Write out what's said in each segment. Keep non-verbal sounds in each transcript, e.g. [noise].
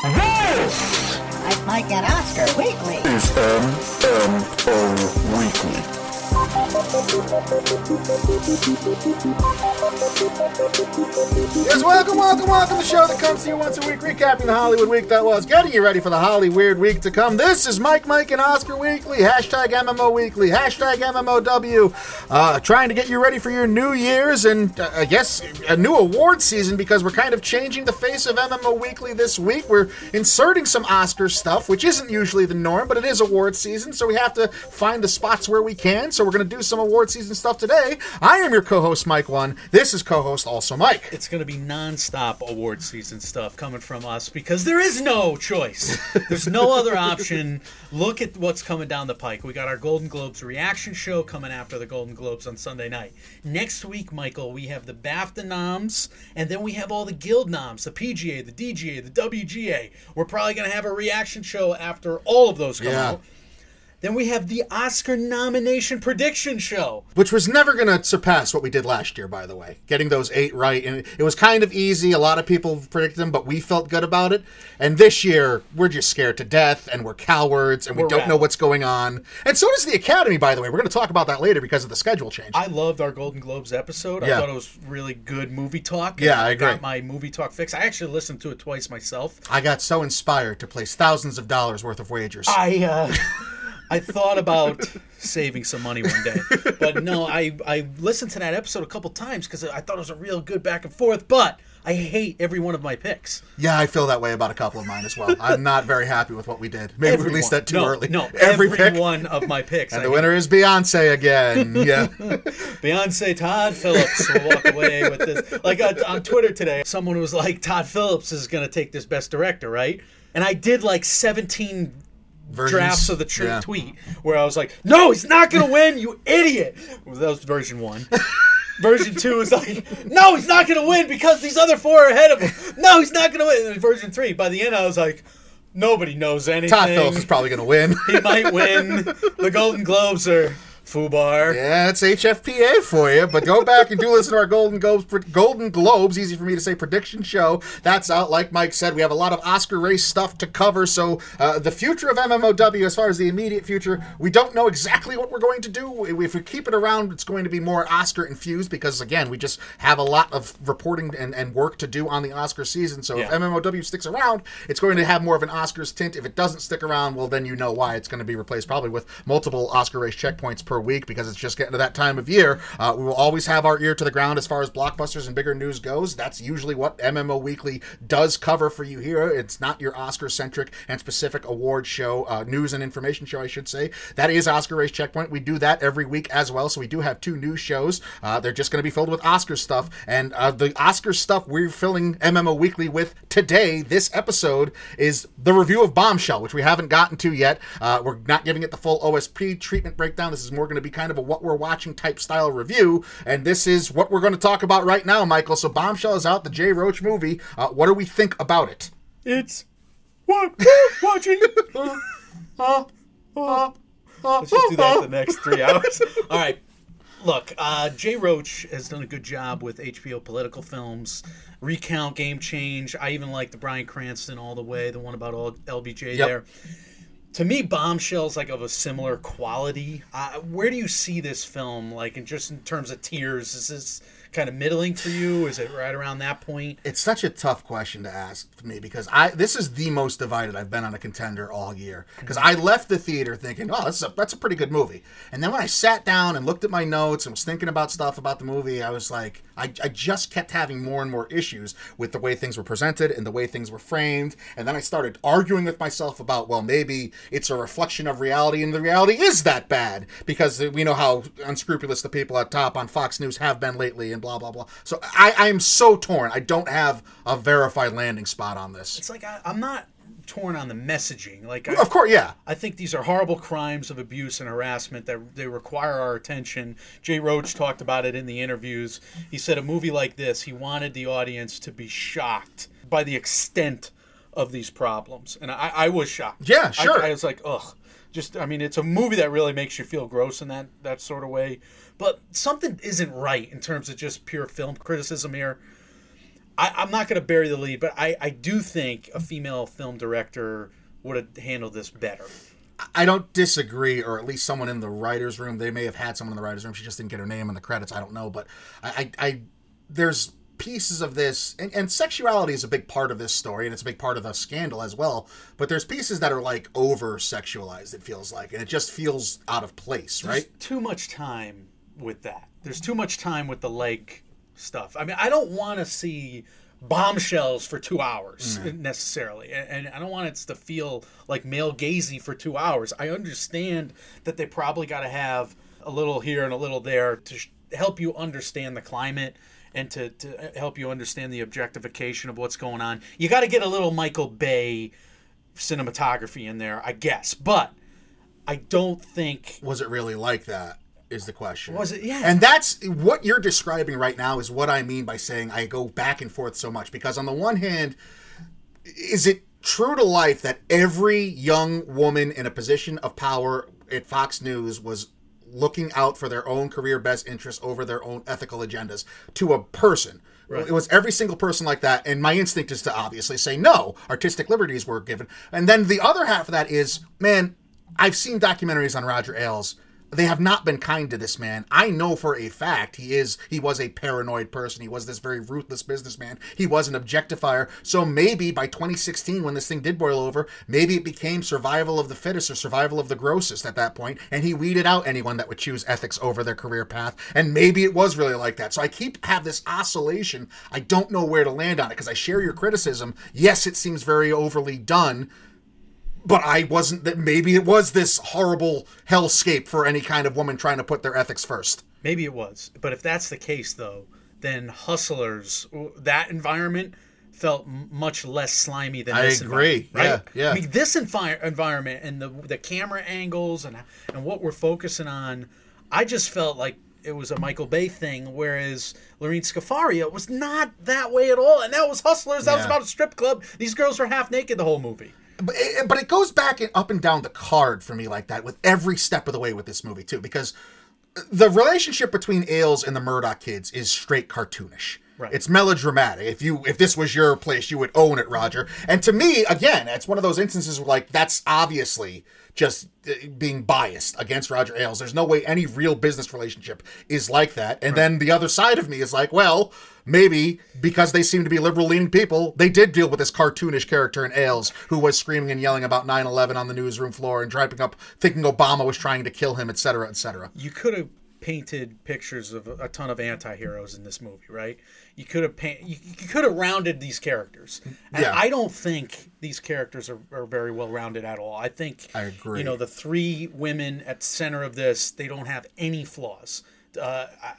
This, Mike, Mike, and Oscar Weekly. is MMO Weekly. Yes, welcome, welcome, welcome. To the show that comes to you once a week, recapping the Hollywood week that was, getting you ready for the Holly Weird week to come. This is Mike, Mike, and Oscar Weekly. Hashtag MMO Weekly. Hashtag MMOW. Uh, trying to get you ready for your New Year's and uh, I guess a new award season because we're kind of changing the face of MMO Weekly this week. We're inserting some Oscar stuff, which isn't usually the norm, but it is award season, so we have to find the spots where we can. So we're going to do some award season stuff today. I am your co-host, Mike One. This is co-host also Mike. It's going to be non-stop award season stuff coming from us because there is no choice. [laughs] There's no other option. Look at what's coming down the pike. We got our Golden Globes reaction show coming after the Golden Globes on Sunday night. Next week, Michael, we have the BAFTA noms, and then we have all the Guild noms, the PGA, the DGA, the WGA. We're probably going to have a reaction show after all of those come Yeah. out. Then we have the Oscar nomination prediction show. which was never going to surpass what we did last year, by the way. Getting those eight right, and it was kind of easy. A lot of people predicted them, but we felt good about it. And this year, we're just scared to death, and we're cowards, and we We're don't know what's going on. And so does the Academy, by the way. We're going to talk about that later because of the schedule change. I loved our Golden Globes episode. Yeah. I thought it was really good movie talk. Yeah, I agree. Got my movie talk fix. I actually listened to it twice myself. I got so inspired to place thousands of dollars worth of wagers. I uh, [laughs] I thought about saving some money one day, but no, I I listened to that episode a couple times because I thought it was a real good back and forth. But I hate every one of my picks. yeah, I feel that way about a couple of mine as well. I'm not very happy with what we did. Maybe we released one. that too no, early. No, every, every, one of my picks. And I the hate. winner is Beyonce again. [laughs] Yeah. Beyonce Todd Phillips will walk away with this. Like uh, on Twitter today, someone was like, Todd Phillips is going to take this best director, right? And I did like 17 Versions. drafts of the tr- Yeah. tweet where I was like, no, he's not to win, you idiot. Well, that was version one. [laughs] version two is like, no, he's not to win because these other four are ahead of him. No, he's not to win. And then version three, by the end, I was like, nobody knows anything. Todd Phillips is probably going to win. he might win. [laughs] The Golden Globes are foobar. Yeah, it's HFPA for you. But go back and do [laughs] listen to our Golden Globes, Golden Globes, easy for me to say, prediction show. That's out. Like Mike said, we have a lot of Oscar race stuff to cover. So uh, the future of MMOW, as far as the immediate future, we don't know exactly what we're going to do. If we keep it around, it's going to be more Oscar infused because again, we just have a lot of reporting and, and work to do on the Oscar season. So if MMOW sticks around, it's going to have more of an Oscars tint. If it doesn't stick around, well, then you know why it's going to be replaced probably with multiple Oscar race checkpoints per week because it's just getting to that time of year. Uh, we will always have our ear to the ground as far as blockbusters and bigger news goes. That's usually what MMO Weekly does cover for you here. It's not your Oscar centric and specific award show, uh, news and information show, I should say. That is Oscar race checkpoint. We do that every week as well. So we do have two news shows. Uh, they're just going to be filled with Oscar stuff. And uh, the Oscar stuff we're filling MMO Weekly with today, this episode, is the review of Bombshell, which we haven't gotten to yet. Uh, we're not giving it the full OSP treatment breakdown. This is more going to be kind of a what we're watching type style review. And this is what we're going to talk about right now, Michael. So Bombshell is out, the Jay Roach movie. Uh, what do we think about it? It's what we're watching. [laughs] Uh, uh, uh, uh, Let's just do that for the next three hours. [laughs] All right. Look, uh, Jay Roach has done a good job with HBO political films, Recount, Game Change. I even like the Bryan Cranston All the Way, the one about all LBJ Yep. there. To me, Bombshell's like of a similar quality. Uh, where do you see this film, like, in just in terms of tiers? Is this kind of middling for you? Is it right around that point? It's such a tough question to ask me because I this is the most divided I've been on a contender all year. Because I left the theater thinking, oh, that's a, that's a pretty good movie. And then when I sat down and looked at my notes and was thinking about stuff about the movie, I was like, I, I just kept having more and more issues with the way things were presented and the way things were framed. And then I started arguing with myself about, well, maybe it's a reflection of reality and the reality is that bad because we know how unscrupulous the people at top on Fox News have been lately and blah, blah, blah. So I, I am so torn. I don't have a verified landing spot on this. It's like I, I'm not torn on the messaging. Like, I, Of course, yeah. I think these are horrible crimes of abuse and harassment that they require our attention. Jay Roach talked about it in the interviews. He said a movie like this, he wanted the audience to be shocked by the extent of these problems, and I, I was shocked. Yeah, sure. I, I was like, ugh. Just, I mean, it's a movie that really makes you feel gross in that that sort of way. But something isn't right in terms of just pure film criticism here. I, I'm not going to bury the lead, but I, I do think a female film director would have handled this better. I don't disagree, or at least someone in the writers' room. They may have had someone in the writers' room. She just didn't get her name in the credits. I don't know, but I, I, I there's pieces of this, and, and sexuality is a big part of this story, and it's a big part of the scandal as well. But there's pieces that are like over sexualized. It feels like, and it just feels out of place, right? Too much time with that. There's too much time with the leg stuff. I mean, I don't want to see bombshells for two hours mm. necessarily, and, and I don't want it to feel like male gazy for two hours. I understand that they probably got to have a little here and a little there to sh- help you understand the climate and to, to uh, help you understand the objectification of what's going on. You got to get a little Michael Bay cinematography in there, I guess, but I don't think was it really like that is the question Was it? Yeah. and that's what you're describing right now is what i mean by saying i go back and forth so much because on the one hand is it true to life that every young woman in a position of power at fox news was looking out for their own career best interests over their own ethical agendas to a person It was every single person like that, and my instinct is to obviously say no. Artistic liberties were given, and then the other half of that is, man, I've seen documentaries on Roger Ailes. They have not been kind to this man. I know for a fact he is he was a paranoid person. He was this very ruthless businessman. He was an objectifier. So maybe by 2016 when this thing did boil over, maybe it became survival of the fittest or survival of the grossest at that point and he weeded out anyone that would choose ethics over their career path. And maybe it was really like that. So I keep have this oscillation. I don't know where to land on it because I share your criticism. Yes, it seems very overly done but I wasn't that maybe it was this horrible hellscape for any kind of woman trying to put their ethics first. Maybe it was. But if that's the case, though, then Hustlers, that environment felt much less slimy than I this agree. right? Yeah, yeah. I mean, this envi- environment and the the camera angles and and what we're focusing on, I just felt like it was a Michael Bay thing, whereas Lorene Scafaria was not that way at all. And that was Hustlers. That was about a strip club. These girls were half naked the whole movie. But it, but it goes back and up and down the card for me like that with every step of the way with this movie too because the relationship between Ailes and the Murdoch kids is straight cartoonish. Right. It's melodramatic. If you if this was your place, you would own it, Roger. And to me, again, it's one of those instances where like that's obviously just uh, being biased against Roger Ailes. There's no way any real business relationship is like that. And then the other side of me is like, well, maybe because they seem to be liberal leaning people, they did deal with this cartoonish character in Ailes who was screaming and yelling about 9/11 on the newsroom floor and driving up thinking Obama was trying to kill him, et cetera, et cetera. you could have painted pictures of a ton of anti-heroes in this movie right you could have paint, you, you could have rounded these characters and Yeah. i don't think these characters are, are very well rounded at all i think I agree. you know the three women at the center of this they don't have any flaws uh, I-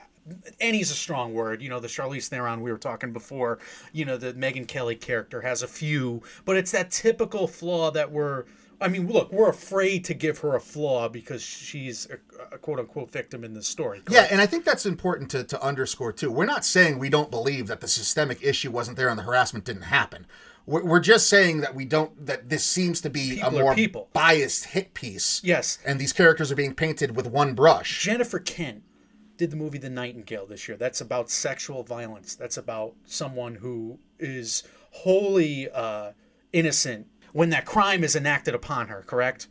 any's a strong word. You know, the Charlize Theron we were talking before. You know, the Megyn Kelly character has a few, but it's that typical flaw that we're. I mean, look, we're afraid to give her a flaw because she's a, a quote unquote victim in this story. Yeah, and I think that's important to, to underscore too. We're not saying we don't believe that the systemic issue wasn't there and the harassment didn't happen. We're, we're just saying that we don't that this seems to be People a more people. biased hit piece. Yes. and these characters are being painted with one brush. Jennifer Kent did the movie The Nightingale this year. That's about sexual violence. That's about someone who is wholly uh, innocent when that crime is enacted upon her, correct?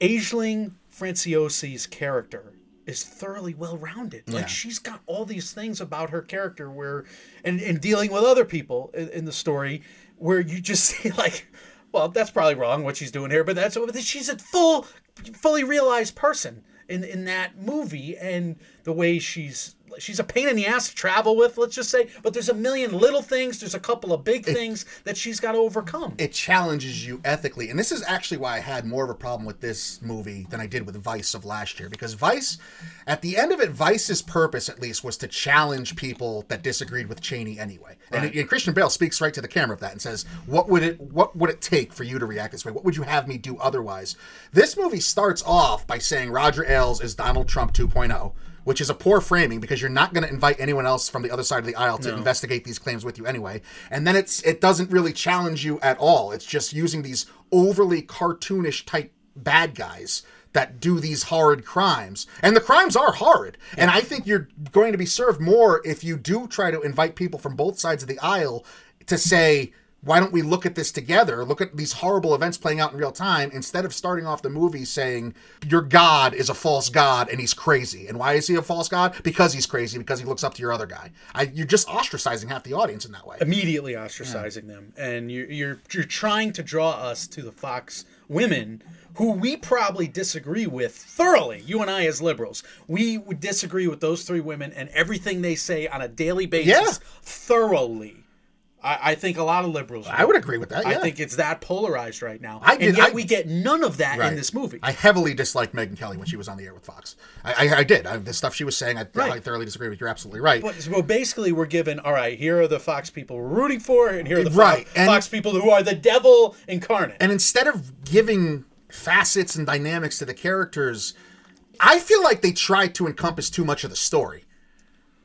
Aisling Franciosi's character is thoroughly well rounded. Yeah. Like she's got all these things about her character where and, and dealing with other people in, in the story where you just [laughs] see like well, that's probably wrong what she's doing here, but that's what she's a full fully realized person in in that movie and the way she's she's a pain in the ass to travel with, let's just say, but there's a million little things, there's a couple of big things that she's got to overcome. It challenges you ethically, and this is actually why I had more of a problem with this movie than I did with Vice of last year. Because Vice, at the end of it, Vice's purpose at least was to challenge people that disagreed with Cheney anyway. And, Right. and Christian Bale speaks right to the camera of that and says, "What would it What would it take for you to react this way? What would you have me do otherwise?" This movie starts off by saying Roger Ailes is Donald Trump 2.0. Which is a poor framing because you're not going to invite anyone else from the other side of the aisle to investigate these claims with you anyway. And then it's it doesn't really challenge you at all. It's just using these overly cartoonish type bad guys that do these horrid crimes. And the crimes are horrid. And I think you're going to be served more if you do try to invite people from both sides of the aisle to say, why don't we look at this together? Look at these horrible events playing out in real time instead of starting off the movie saying your god is a false god and he's crazy. And why is he a false god? Because he's crazy. Because he looks up to your other guy. I, you're just ostracizing half the audience in that way. immediately ostracizing them, and you're, you're you're trying to draw us to the Fox women who we probably disagree with thoroughly. You and I, as liberals, we would disagree with those three women and everything they say on a daily basis Yeah. thoroughly. I, I think a lot of liberals. I would agree with that. I think it's that polarized right now, I did- and yet I- we get none of that Right. in this movie. I heavily disliked Megyn Kelly when she was on the air with Fox. I, I, I did. I, the stuff she was saying, I, Right. I thoroughly disagree with. You're absolutely right. But well, basically, we're given all right. Here are the Fox people we're rooting for, and here are the Right, Fox, Fox people who are the devil incarnate. And instead of giving facets and dynamics to the characters, I feel like they tried to encompass too much of the story.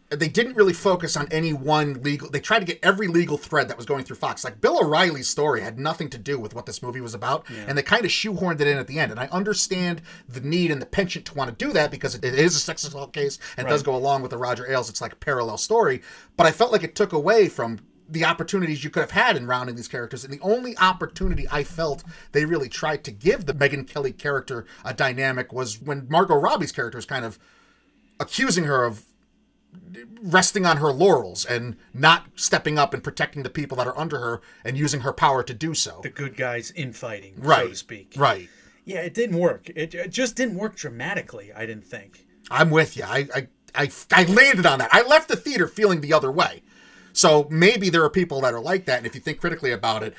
They didn't really focus on any one legal. They tried to get every legal thread that was going through Fox. Like Bill O'Reilly's story had nothing to do with what this movie was about, and they kind of shoehorned it in at the end. And I understand the need and the penchant to want to do that because it is a sex assault case and it does go along with the Roger Ailes. It's like a parallel story, but I felt like it took away from the opportunities you could have had in rounding these characters. And the only opportunity I felt they really tried to give the Megyn Kelly character a dynamic was when Margot Robbie's character is kind of accusing her of resting on her laurels and not stepping up and protecting the people that are under her and using her power to do so. the good guys infighting, so right. to speak. Right. Yeah, it didn't work. It, it just didn't work dramatically. I didn't think. I'm with you. I, I I I landed on that. I left the theater feeling the other way. So maybe there are people that are like that, and if you think critically about it,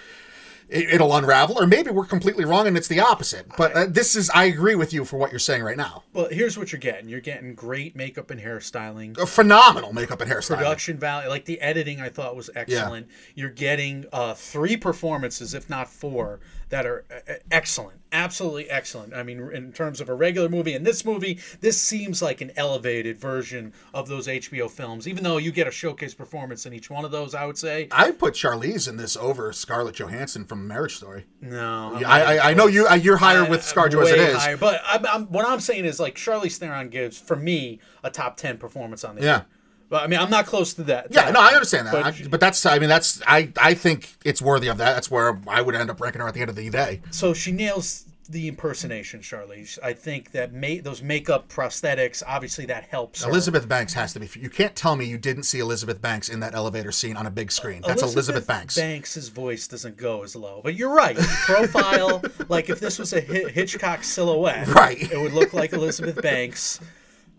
it it'll unravel. Or maybe we're completely wrong and it's the opposite. But uh, this is I agree with you for what you're saying right now. Well, here's what you're getting. You're getting great makeup and hairstyling. A phenomenal makeup and hairstyling, Production value, like the editing, I thought was excellent. You're getting uh, three performances, if not four, that are uh, excellent, absolutely excellent. I mean, in terms of a regular movie and this movie, this seems like an elevated version of those HBO films. Even though you get a showcase performance in each one of those, I would say I put Charlize in this over Scarlett Johansson from Marriage Story. no. I, I, I know you. uh, You're higher with ScarJo as it is. higher. But I'm, I'm, what I'm saying is like Charlize Theron gives for me a top ten performance on the Yeah. year. But I mean, I'm not close to that. Yeah, no, I understand that. But- I- But, that's, I mean, that's, I, I think it's worthy of that. That's where I would end up ranking her at the end of the day. So she nails the impersonation, Charlize. I think that ma- those makeup prosthetics, obviously, that helps. her. Elizabeth Banks has to be. You can't tell me you didn't see Elizabeth Banks in that elevator scene on a big screen. That's Elizabeth, Banks. Banks's voice doesn't go as low, but you're right. Profile, [laughs] like if this was a Hitchcock silhouette, Right. it would look like Elizabeth Banks,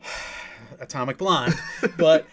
[sighs] Atomic Blonde. But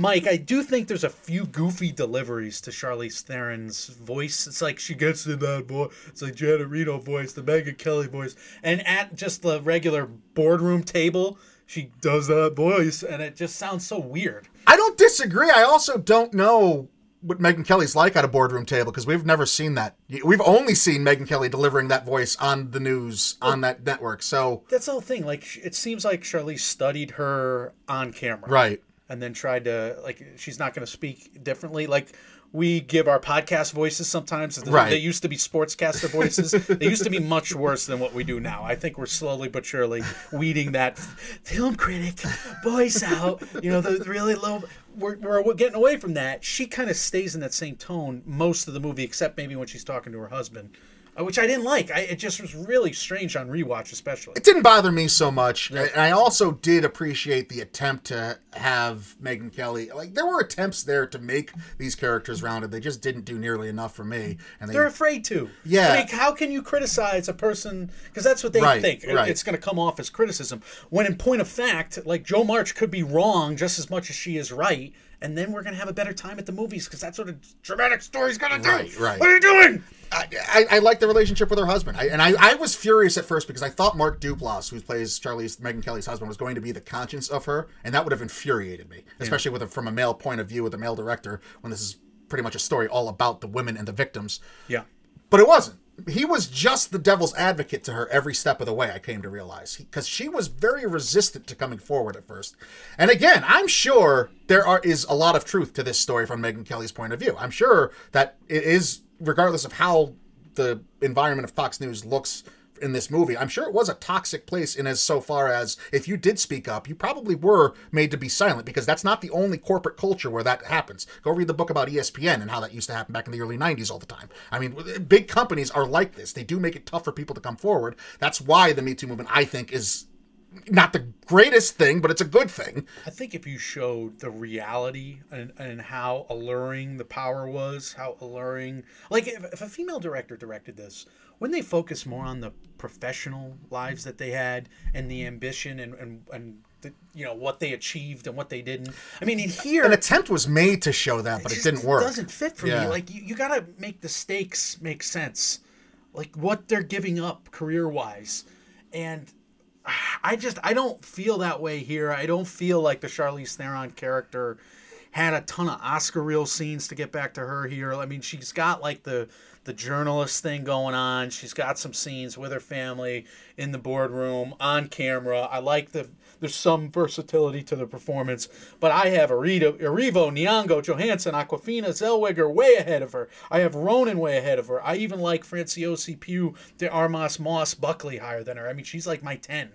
Mike, I do think there's a few goofy deliveries to Charlize Theron's voice. It's like she gets in that voice. It's like Janet Reno voice, the Megyn Kelly voice, and at just the regular boardroom table. She does that voice, and it just sounds so weird. I don't disagree. I also don't know what Megyn Kelly's like at a boardroom table because we've never seen that. We've only seen Megyn Kelly delivering that voice on the news on that network. So, That's the whole thing. Like, it seems like Charlize studied her on camera. right. And then tried to like she's not going to speak differently. Like we give our podcast voices sometimes. Right. they used to be sportscaster voices. They used to be much worse than what we do now. I think we're slowly but surely weeding that film critic voice out. You know the really low we're, we're getting away from that. She kind of stays in that same tone most of the movie except maybe when she's talking to her husband Uh, which i didn't like I, it just was really strange on rewatch especially It didn't bother me so much. And I also did appreciate the attempt to have Megyn Kelly. Like, there were attempts there to make these characters rounded. They just didn't do nearly enough for me. And they, They're afraid to. Yeah. like how can you criticize a person? Because that's what they Right, think. right. It's going to come off as criticism. When in point of fact, like Jo March could be wrong just as much as she is right. And then we're going to have a better time at the movies because that's what a dramatic story's going to do. Right, right. What are you doing? I, I, I like the relationship with her husband. I, and I, I was furious at first because I thought Mark Duplass, who plays Charlie's Megyn Kelly's husband, was going to be the conscience of her, and that would have infuriated me, especially with a, from a male point of view with a male director when this is pretty much a story all about the women and the victims. Yeah. But it wasn't. He was just the devil's advocate to her every step of the way, I came to realize. Because she was very resistant to coming forward at first. And again, I'm sure there are is a lot of truth to this story from Megyn Kelly's point of view. I'm sure that it is, regardless of how the environment of Fox News looks in this movie, I'm sure it was a toxic place in as so far as if you did speak up, you probably were made to be silent because that's not the only corporate culture where that happens. Go read the book about ESPN and how that used to happen back in the early 90s all the time. I mean, big companies are like this. They do make it tough for people to come forward. That's why the Me Too movement, I think, is not the greatest thing, but it's a good thing. I think if you showed the reality and, and how alluring the power was, how alluring, like if, if a female director directed this, wouldn't they focus more on the professional lives that they had and the ambition and and, and the, you know what they achieved and what they didn't? I mean, in here, An attempt was made to show that, but it just didn't work. It doesn't fit for Yeah. me. Like you, you got to make the stakes make sense, like what they're giving up career wise, and I just I don't feel that way here. I don't feel like the Charlize Theron character had a ton of Oscar reel scenes to get back to her here. I mean, she's got like the the journalist thing going on. She's got some scenes with her family in the boardroom on camera. I like the there's some versatility to the performance, but I have Arita, Erivo, Nyong'o, Johansson, Awkwafina, Zellweger way ahead of her. I have Ronan way ahead of her. I even like Franciosi Pugh, De Armas, Moss, Buckley higher than her. I mean, she's like my ten.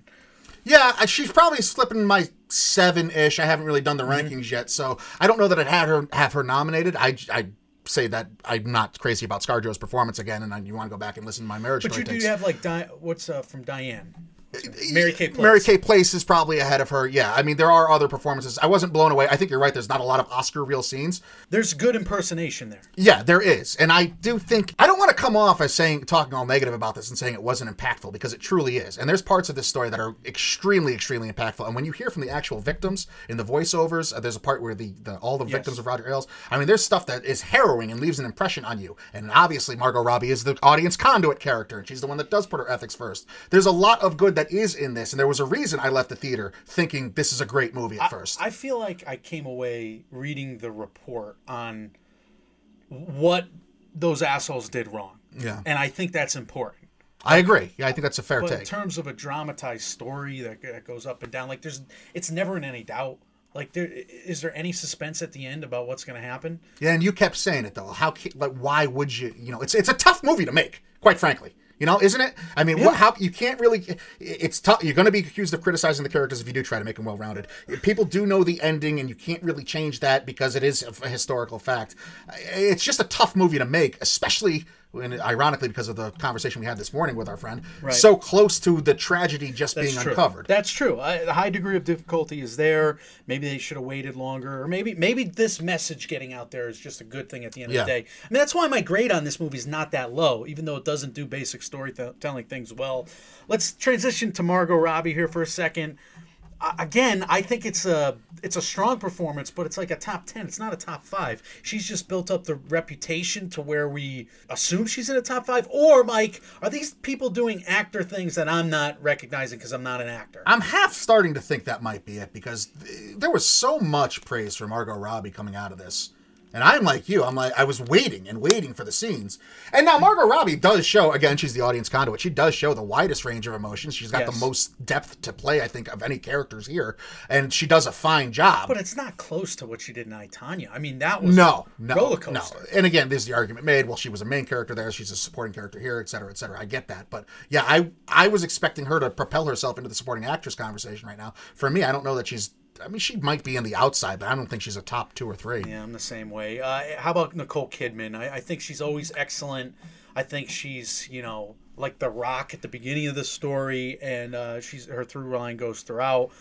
Yeah, she's probably slipping my seven ish. I haven't really done the Mm-hmm. rankings yet, so I don't know that I'd had her have her nominated. I I say that I'm not crazy about ScarJo's performance again, and I, you want to go back and listen to my marriage But you do takes. have like Di- what's uh, from Diane, Mary Kay Place. Mary Kay Place is probably ahead of her. Yeah, I mean there are other performances. I wasn't blown away. I think you're right. There's not a lot of Oscar reel scenes. There's good impersonation there. Yeah, there is, and I do think I don't want to come off as saying talking all negative about this and saying it wasn't impactful because it truly is. And there's parts of this story that are extremely, extremely impactful. And when you hear from the actual victims in the voiceovers, uh, there's a part where the, the all the victims of Roger Ailes. I mean, there's stuff that is harrowing and leaves an impression on you. And obviously, Margot Robbie is the audience conduit character, and she's the one that does put her ethics first. There's a lot of good that is in this, and there was a reason I left the theater thinking this is a great movie at first. I feel like I came away reading the report on what those assholes did wrong. Yeah. And I think that's important. I agree. Yeah, I think that's a fair But in terms of a dramatized story that, that goes up and down, like there's, it's never in any doubt. Like, there is there any suspense at the end about what's going to happen? Yeah, and you kept saying it though. How like why would you? You know, it's it's a tough movie to make, quite frankly. You know, isn't it? I mean, what? How you can't really? It's tough. You're going to be accused of criticizing the characters if you do try to make them well rounded. People do know the ending, and you can't really change that because it is a historical fact. It's just a tough movie to make, especially. And ironically, because of the conversation we had this morning with our friend, Right. so close to the tragedy just That's being true. uncovered. That's true. The high degree of difficulty is there. Maybe they should have waited longer, or maybe maybe this message getting out there is just a good thing at the end Yeah. of the day. I mean, that's why my grade on this movie is not that low, even though it doesn't do basic storytelling things well. Let's transition to Margot Robbie here for a second. Again, I think it's a it's a strong performance, but it's like a top ten. It's not a top five. She's just built up the reputation to where we assume she's in a top five. Or Mike, are these people doing actor things that I'm not recognizing because I'm not an actor? I'm half starting to think that might be it because th- there was so much praise for Margot Robbie coming out of this. And I'm like you. I'm like I was waiting and waiting for the scenes. And now Margot Robbie does show again. She's the audience conduit. She does show the widest range of emotions. She's got Yes. the most depth to play, I think, of any characters here, and she does a fine job. But it's not close to what she did in I Tonya. I mean, that was no, no, roller no. coaster. And again, this is the argument made. Well, she was a main character there. She's a supporting character here, et cetera, et cetera. I get that, but yeah, I I was expecting her to propel herself into the supporting actress conversation right now. For me, I don't know that she's. I mean, she might be in the outside, but I don't think she's a top two or three. Yeah, I'm the same way. Uh, how about Nicole Kidman? I, I think she's always excellent. I think she's, you know, like the rock at the beginning of the story, and uh, she's her through line goes throughout.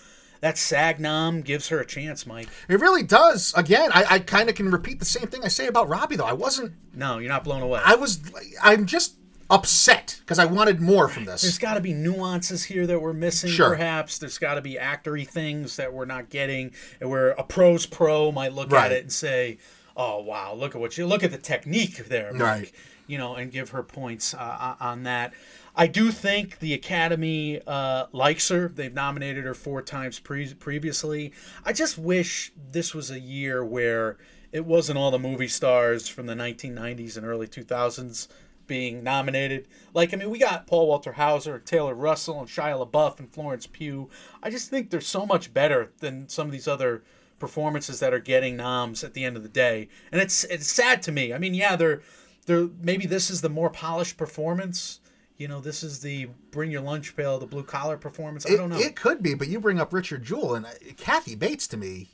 That SAG nom gives her a chance, Mike. It really does. Again, I, I kind of can repeat the same thing I say about Robbie, though. I wasn't. No, you're not blown away. I was. I'm just upset because I wanted more from this. There's got to be nuances here that we're missing, Sure. perhaps. There's got to be actory things that we're not getting, and where a pro's pro might look Right. at it and say, "Oh wow, look at what you look at the technique there, Mike," Right. You know, and give her points uh, on that. I do think the Academy uh, likes her. They've nominated her four times pre- previously. I just wish this was a year where it wasn't all the movie stars from the 1990s and early 2000s being nominated. Like, I mean, we got Paul Walter Hauser, Taylor Russell, and Shia LaBeouf and Florence Pugh. I just think they're so much better than some of these other performances that are getting noms at the end of the day. And it's it's sad to me. I mean, yeah, they're they're maybe this is the more polished performance. you know, this is the bring your lunch pail, the blue collar performance. I don't know. it could be, but you bring up Richard Jewell and uh, Kathy Bates to me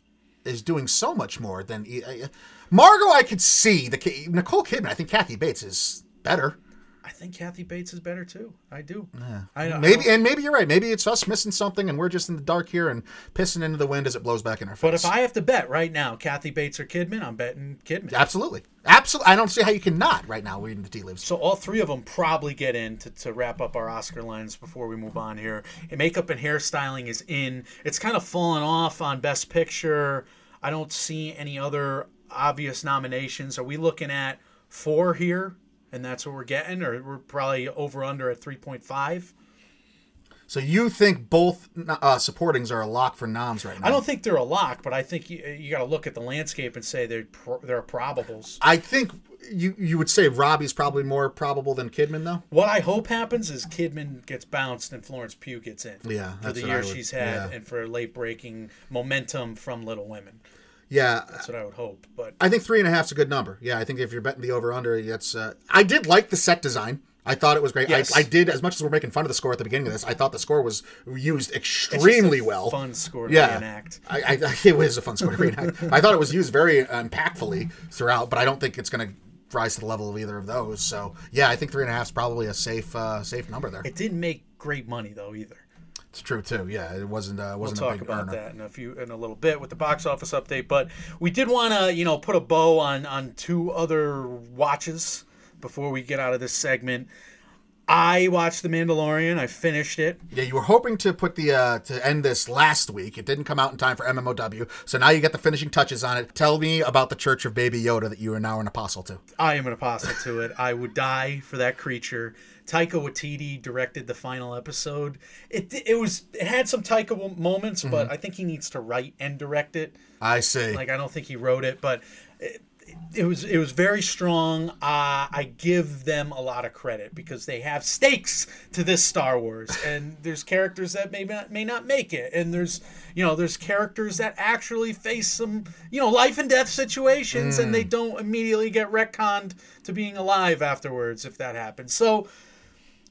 is doing so much more than uh, Margot. I could see the Nicole Kidman. I think Kathy Bates is better. I think Kathy Bates is better too. I do. I, I Maybe, don't- and maybe you're right. Maybe it's us missing something, and we're just in the dark here and pissing into the wind as it blows back in our face. But if I have to bet right now, Kathy Bates or Kidman, I'm betting Kidman. absolutely, absolutely, I don't see how you cannot right now reading the tea leaves. So all three of them probably get in to, to wrap up our Oscar lines before we move on here. And makeup and hairstyling is in. It's kind of fallen off on Best Picture. I don't see any other obvious nominations. Are we looking at four here, and that's what we're getting, or we're probably over under at three point five? So you think both uh, supportings are a lock for noms right now? I don't think they're a lock, but I think you, you got to look at the landscape and say they're pro, they're probables. I think you you would say Robbie's probably more probable than Kidman, though. What I hope happens is Kidman gets bounced and Florence Pugh gets in. Yeah, for the year would- she's had yeah. and for late breaking momentum from Little Women. Yeah, That's what I would hope. But I think three and a half is a good number. Yeah, I think if you're betting the over under, that's. Uh, I did like the set design. I thought it was great. Yes. I, I did as much as we're making fun of the score at the beginning of this. I thought the score was used it's extremely a well. Fun score to Yeah, reenact. I, I, [laughs] it was a fun score to reenact. I thought it was used very impactfully throughout, but I don't think it's going to rise to the level of either of those. So yeah, I think three and a half is probably a safe uh, safe number there. It didn't make great money though either. It's true too. Yeah, it wasn't uh, We'll wasn't a talk big about earner. that in a few in a little bit with the box office update. But we did want to you know put a bow on on two other watches before we get out of this segment. I watched The Mandalorian. I finished it. Yeah, you were hoping to put the uh, to end this last week. It didn't come out in time for MMOW, so now you get the finishing touches on it. Tell me about the Church of Baby Yoda that you are now an apostle to. I am an apostle to it. I would die for that creature. Taika Waititi directed the final episode. It it was it had some Taika moments, but I think he needs to write and direct it. I see. Like I don't think he wrote it, but it, it was it was very strong. Uh, I give them a lot of credit because they have stakes to this Star Wars, [laughs] and there's characters that may not may not make it, and there's you know there's characters that actually face some you know life and death situations, and they don't immediately get retconned to being alive afterwards if that happens. So.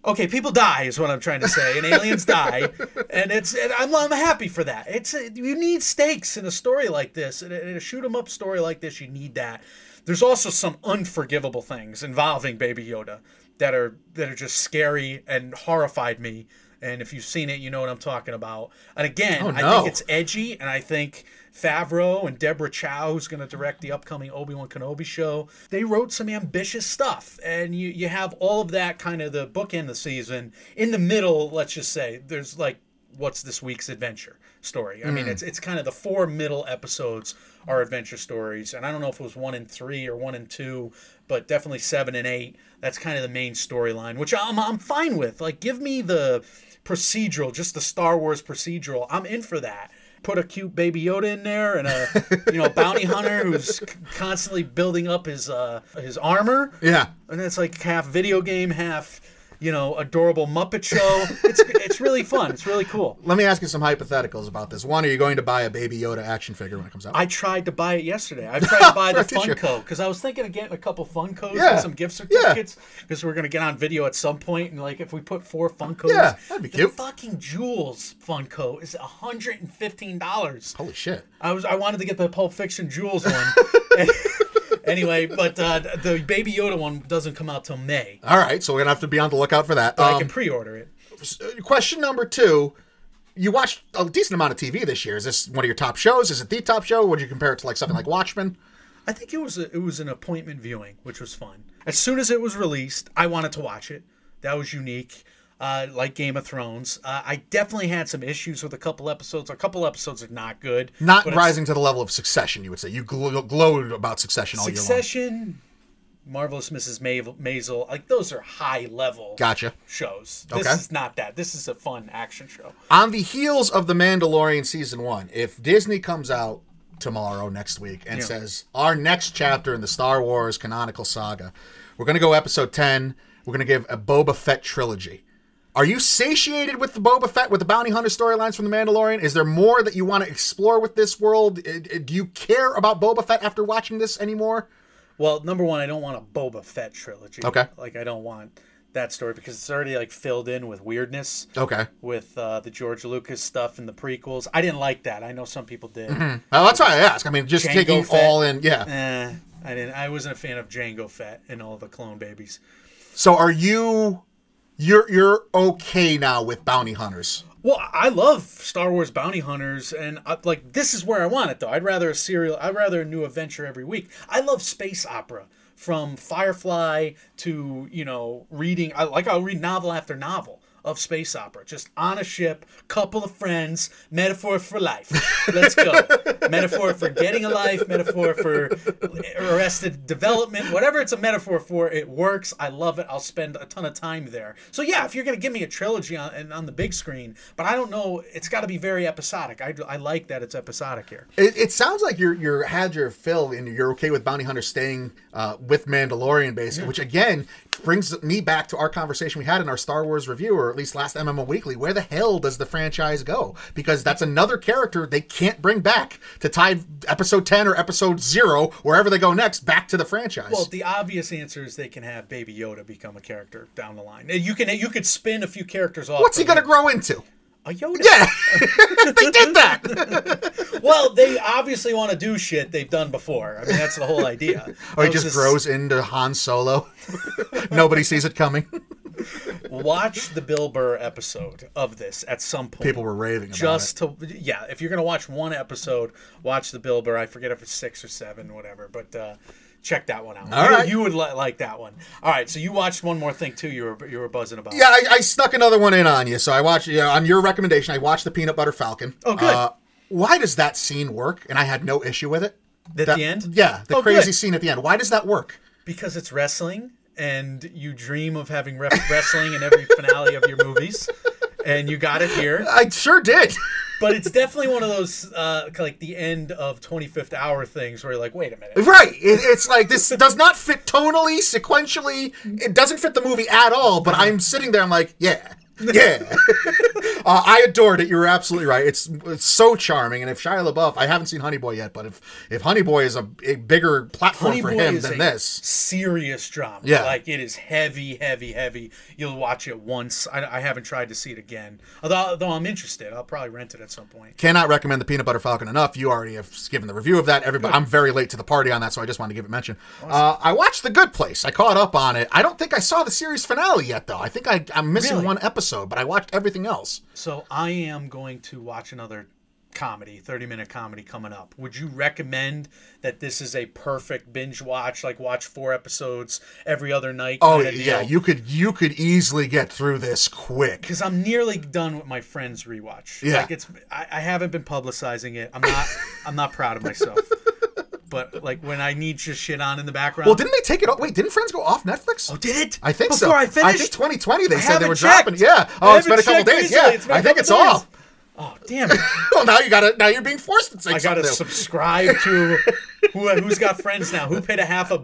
Okay, people die is what I'm trying to say, and aliens die, and it's and I'm, I'm happy for that. It's uh, you need stakes in a story like this, in a, in a shoot 'em up story like this. You need that. There's also some unforgivable things involving Baby Yoda that are that are just scary and horrified me. And if you've seen it, you know what I'm talking about. And again, Oh, I think it's edgy, and I think Favreau and Deborah Chow, who's going to direct the upcoming Obi Wan Kenobi show, they wrote some ambitious stuff, and you you have all of that kind of the bookend of the season. In the middle, let's just say there's like what's this week's adventure story. I mean, hmm. it's it's kind of the four middle episodes are adventure stories, and I don't know if it was one and three or one and two, but definitely seven and eight. That's kind of the main storyline, which I'm I'm fine with. Like, give me the procedural, just the Star Wars procedural. I'm in for that. Put a cute baby Yoda in there and a you know bounty [laughs] hunter who's constantly building up his uh his armor. yeah. And it's like half video game, half you know adorable Muppet show. It's it's really fun. It's really cool. Let me ask you some hypotheticals about this. One, are you going to buy a Baby Yoda action figure when it comes out? I tried to buy it yesterday. I tried to buy [laughs] the? Funko because I was thinking of getting a couple Funkos Yeah. and some gift certificates because we're gonna get on video at some point and like if we put four Funkos, Yeah, that'd be the cute. fucking Jules Funko is hundred and fifteen dollars. Holy shit. I was I wanted to get the Pulp Fiction Jules one. [laughs] [laughs] anyway, but uh, the Baby Yoda one doesn't come out till May. All right, so we're gonna have to be on the lookout for that. I Um, can pre-order it. question number two. You watched a decent amount of TV this year. Is this one of your top shows? Is it the top show? Would you compare it to like something like Watchmen? I think it was a, it was an appointment viewing, which was fun. As soon as it was released, I wanted to watch it. That was unique. Uh, like Game of Thrones, uh, I definitely had some issues with a couple episodes. A couple episodes are not good. Not rising to the level of Succession, you would say. You gl- glowed about Succession all year long. Succession, Marvelous Mrs. Ma- Maisel, like those are high level Gotcha. shows. This Okay. is not that. This is a fun action show. On the heels of The Mandalorian season one, if Disney comes out tomorrow, next week, and Yeah. says, our next chapter in the Star Wars canonical saga, we're going to go episode 10, we're going to give a Boba Fett trilogy. Are you satiated with the Boba Fett, with the bounty hunter storylines from The Mandalorian? Is there more that you want to explore with this world? Do you care about Boba Fett after watching this anymore? Well, number one, I don't want a Boba Fett trilogy. Okay. Like I don't want that story because it's already like filled in with weirdness Okay. with uh, the George Lucas stuff and the prequels. I didn't like that. I know some people did. Well, that's why I ask. I mean, just Jango taking Fett. all in. Yeah. Eh, I didn't. I wasn't a fan of Jango Fett and all the clone babies. So are you? You're you're okay now with bounty hunters? Well, I love Star Wars bounty hunters, and I, like this is where I want it though. I'd rather a serial. I'd rather a new adventure every week. I love space opera, from Firefly to you know reading. I like I'll read novel after novel of space opera, just on a ship, couple of friends, metaphor for life. Let's go. [laughs] metaphor for getting a life, metaphor for arrested development, whatever it's a metaphor for, it works. I love it. I'll spend a ton of time there. So yeah, if you're gonna give me a trilogy on on the big screen, but I don't know, it's got to be very episodic. I, I like that it's episodic here. It, it sounds like you're you're had your fill and you're okay with bounty Hunter staying uh, with Mandalorian basically, which again brings me back to our conversation we had in our Star Wars review, or at least last MMO Weekly. Where the hell does the franchise go? Because that's another character they can't bring back to tie Episode Ten or Episode Zero, wherever they go next, back to the franchise. Well, the obvious answer is they can have Baby Yoda become a character down the line. You can you could spin a few characters off. What's he gonna grow into? A Yoda. Yeah, [laughs] they did that. [laughs] Well, they obviously want to do shit they've done before. I mean, that's the whole idea. [laughs] Or he Of just grows into Han Solo. Nobody sees it coming. Watch the Bill Burr episode of this at some point. People were raving about just to yeah. If you're gonna watch one episode, watch the Bill Burr. I forget if it's six or seven, whatever. But uh, check that one out. All you, right. you would li- like that one. All right. So you watched one more thing too. You were you were buzzing about. Yeah, I, I snuck another one in on you. So I watched, yeah, on your recommendation, I watched the Peanut Butter Falcon. Oh, good. Uh, why does that scene work? And I had no issue with it. At That- the end. Yeah, the Oh, crazy good. scene at the end. Why does that work? because it's wrestling and you dream of having ref- wrestling in every finale of your movies and you got it here [laughs] I sure did. But it's definitely one of those uh, like the end of 25th hour things where you're like wait a minute right. It, it's like this does not fit tonally, sequentially. It doesn't fit the movie at all. But I'm sitting there, I'm like, yeah. [laughs] Yeah, uh, I adored it. You were absolutely right. It's it's so charming, and if Shia LaBeouf, I haven't seen Honey Boy yet, but if if Honey Boy is a, a bigger platform Honey for Boy him than this, serious drama Yeah. like it is heavy heavy heavy you'll watch it once I, I haven't tried to see it again although, although I'm interested I'll probably rent it at some point Cannot recommend the Peanut Butter Falcon enough. You already have given the review of that. Everybody, I'm very late to the party on that, so I just wanted to give it mention. Uh, I watched The Good Place. I caught up on it. I don't think I saw the series finale yet, though. I think I, I'm missing Really? one episode, but I watched everything else. So I am going to watch another comedy, 30 minute comedy coming up. Would you recommend that this is a perfect binge watch, like watch four episodes every other night? Oh yeah, deal? you could you could easily get through this quick. because I'm nearly done with my friend's rewatch. Yeah. like it's I, I haven't been publicizing it. I'm not I'm not proud of myself. [laughs] But like when I need just shit on in the background. Well, didn't they take it? off? Wait, didn't Friends go off Netflix? oh, did it? I think Before so. I finished. think 2020 they I said they were checked. dropping. Yeah. I Oh, it's been a couple days. recently. Yeah. It's been a I think it's days. off. Oh damn it! [laughs] well, now you got to Now you're being forced to say I gotta something. subscribe to [laughs] who, who's got friends now. Who paid a half a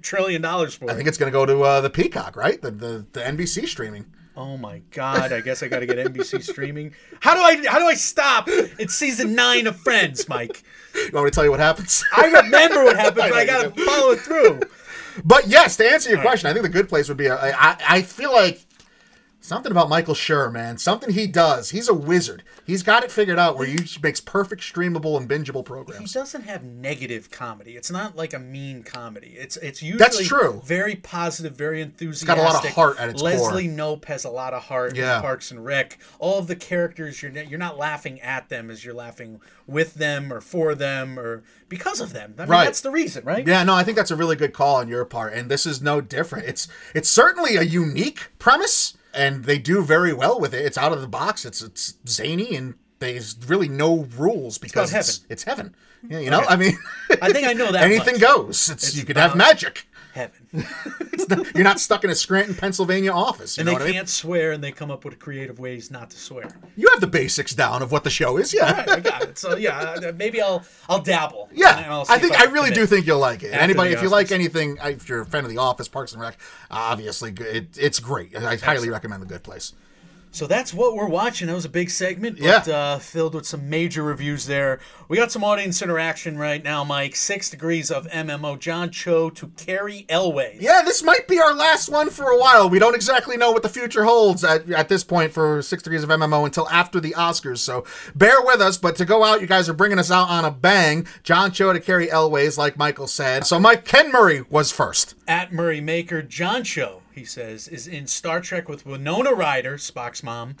trillion dollars for I think it's going to go to uh, the Peacock, right? The, the the NBC streaming. Oh my god! I guess I got to get NBC [laughs] streaming. How do I? How do I stop? It's season nine of Friends, Mike. You want me to tell you what happens? I remember what happened, [laughs] but I know gotta follow it through. But yes, to answer your question, I think the good place would be. A, I, I feel like something about Michael Schur, man. Something he does. He's a wizard. He's got it figured out where he makes perfect streamable and bingeable programs. He doesn't have negative comedy. It's not like a mean comedy. It's it's usually That's true. Very positive, very enthusiastic. got a lot of heart at its Leslie core. Knope has a lot of heart. Yeah. in Parks and Rec. All of the characters you're you're not laughing at them as you're laughing with them or for them or because of them. I mean, Right. that's the reason, right? Yeah, no, I think that's a really good call on your part, and this is no different. It's it's certainly a unique premise, and they do very well with it. It's out of the box. It's it's zany, and there's really no rules because about it's, it's heaven. Yeah, you know, I mean, I think I know that [laughs] anything much. goes. It's, you could have magic. Heaven. [laughs] You're not stuck in a Scranton, Pennsylvania office. You And know they what I mean? can't swear, and they come up with creative ways not to swear. You have the basics down of what the show is. Yeah. Right, I got it. So yeah, uh, maybe I'll I'll dabble. and Yeah, I'll I think I can really do think you'll like it. After Anybody, if you like anything, uh, if you're a fan of The Office, Parks and Rec, obviously it, it's great. I highly recommend The Good Place. So that's what we're watching. That was a big segment, Yeah. uh, filled with some major reviews there. We got some audience interaction right now, Mike. Six degrees of MMO. John Cho to Cary Elwes. Yeah, this might be our last one for a while. We don't exactly know what the future holds at, at this point for Six Degrees of MMO until after the Oscars, so bear with us. But to go out, you guys are bringing us out on a bang. John Cho to Cary Elwes, like Michael said. So Mike Ken Murray was first. At Murray Maker, John Cho, he says, is in Star Trek with Winona Ryder, Spock's mom,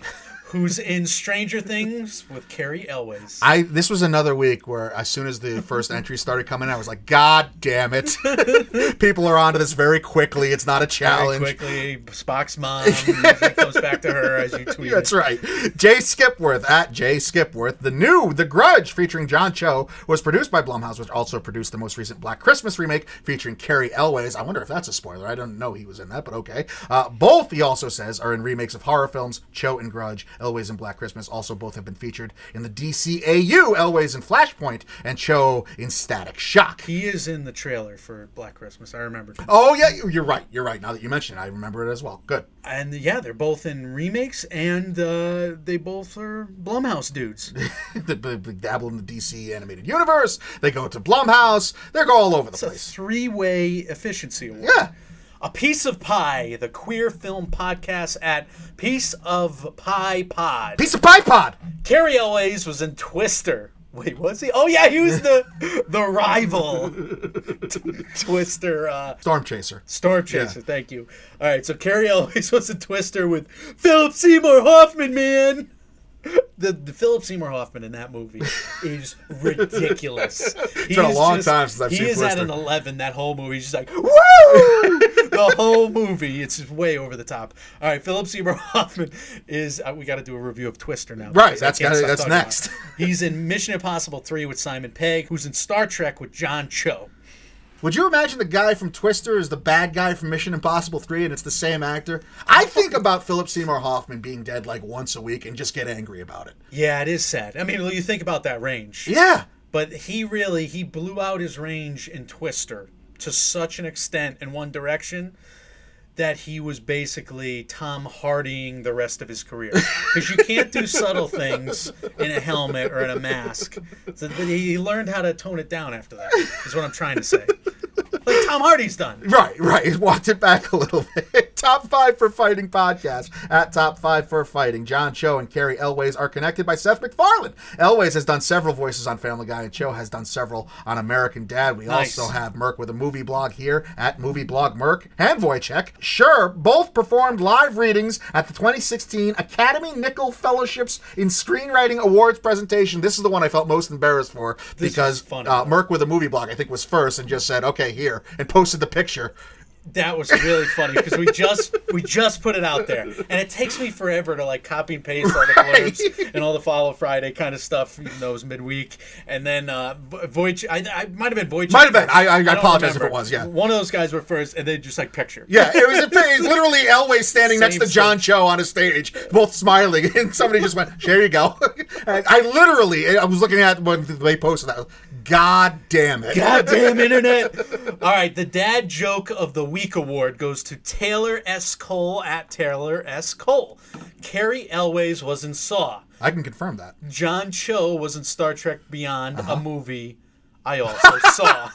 who's in Stranger Things with Cary Elwes. I this was another week where as soon as the first entry started coming, I was like, God damn it! [laughs] People are onto this very quickly. It's not a Very challenge. quickly, Spock's mom [laughs] comes back to her as you tweet. That's right. Jay Skipworth at Jay Skipworth. The new The Grudge featuring John Cho was produced by Blumhouse, which also produced the most recent Black Christmas remake featuring Cary Elwes. I wonder if that's a spoiler. I don't know he was in that, but okay. Uh, both, he also says, are in remakes of horror films, Cho and Grudge, Elwes and Black Christmas. Also, both have been featured in the DCAU, Elwes in Flashpoint, and Cho in Static Shock. He is in the trailer for Black Christmas. I remember. Oh, yeah, you're right. You're right. Now that you mention it, I remember it as well. Good. And yeah, they're both in remakes, and uh, they both are Blumhouse dudes. [laughs] they, they dabble in the DC animated universe. They go to Blumhouse. They go all over the It's a place. three-way efficiency award. Yeah. A Piece of Pie, the queer film podcast at Piece of Pie Pod. Piece of pie pod. Cary Elwes was in Twister. Wait, was he? Oh yeah, he was the the rival [laughs] Twister uh, Storm Chaser. Storm Chaser. Thank you. All right, so Cary Elwes [laughs] was a Twister with Philip Seymour Hoffman, man. [laughs] The, the Philip Seymour Hoffman in that movie is ridiculous. [laughs] It's been a long time since I've he seen He is at an eleven. That whole movie, he's just like woo. the whole movie, it's just way over the top. All right, Philip Seymour [laughs] Hoffman is. Uh, we got to do a review of Twister now. Right, that's gotta- that's next. He's in Mission Impossible Three with Simon Pegg, who's in Star Trek with John Cho. Would you imagine the guy from Twister is the bad guy from Mission Impossible 3 and it's the same actor? I think about Philip Seymour Hoffman being dead like once a week and just get angry about it. Yeah, it is sad. I mean, you think about that range. Yeah. But he really he blew out his range in Twister to such an extent in one direction that he was basically Tom Hardying the rest of his career. Because you can't do subtle things in a helmet or in a mask. So, he learned how to tone it down after that. Is what I'm trying to say. Like Tom Hardy's done. Right, right. He's walked it back a little bit. [laughs] Top five for fighting podcast at Top Five for Fighting. John Cho and Cary Elwes are connected by Seth MacFarlane. Elwes has done several voices on Family Guy, and Cho has done several on American Dad. We Nice. also have Merc with a movie blog here at Movie Blog Merc and Wojciech. Sure, both performed live readings at the 2016 Academy Nicholl Fellowships in Screenwriting Awards presentation. This is the one I felt most embarrassed for because uh, Merc with a movie blog, I think, was first and just said, "Okay, here," and posted the picture. That was really funny because we just we just put it out there, and it takes me forever to like copy and paste all the [laughs] blurbs and all the Follow Friday kind of stuff, even though it was midweek. And then uh, I, I might have been Voic. Might have been. I- I don't apologize if it was, yeah. one of those guys were first, and then just like picture. Yeah, it was, a, it was literally Elway standing next to John Cho on a stage, both smiling, [laughs] and somebody just went, "There you go." [laughs] And I literally, I was looking at when they posted that. God damn it! God damn internet! All right, the dad joke of the week award goes to Taylor S. Cole at Taylor S. Cole. Cary Elwes was in Saw. I can confirm that. John Cho was in Star Trek Beyond, Uh-huh. a movie I also [laughs] saw.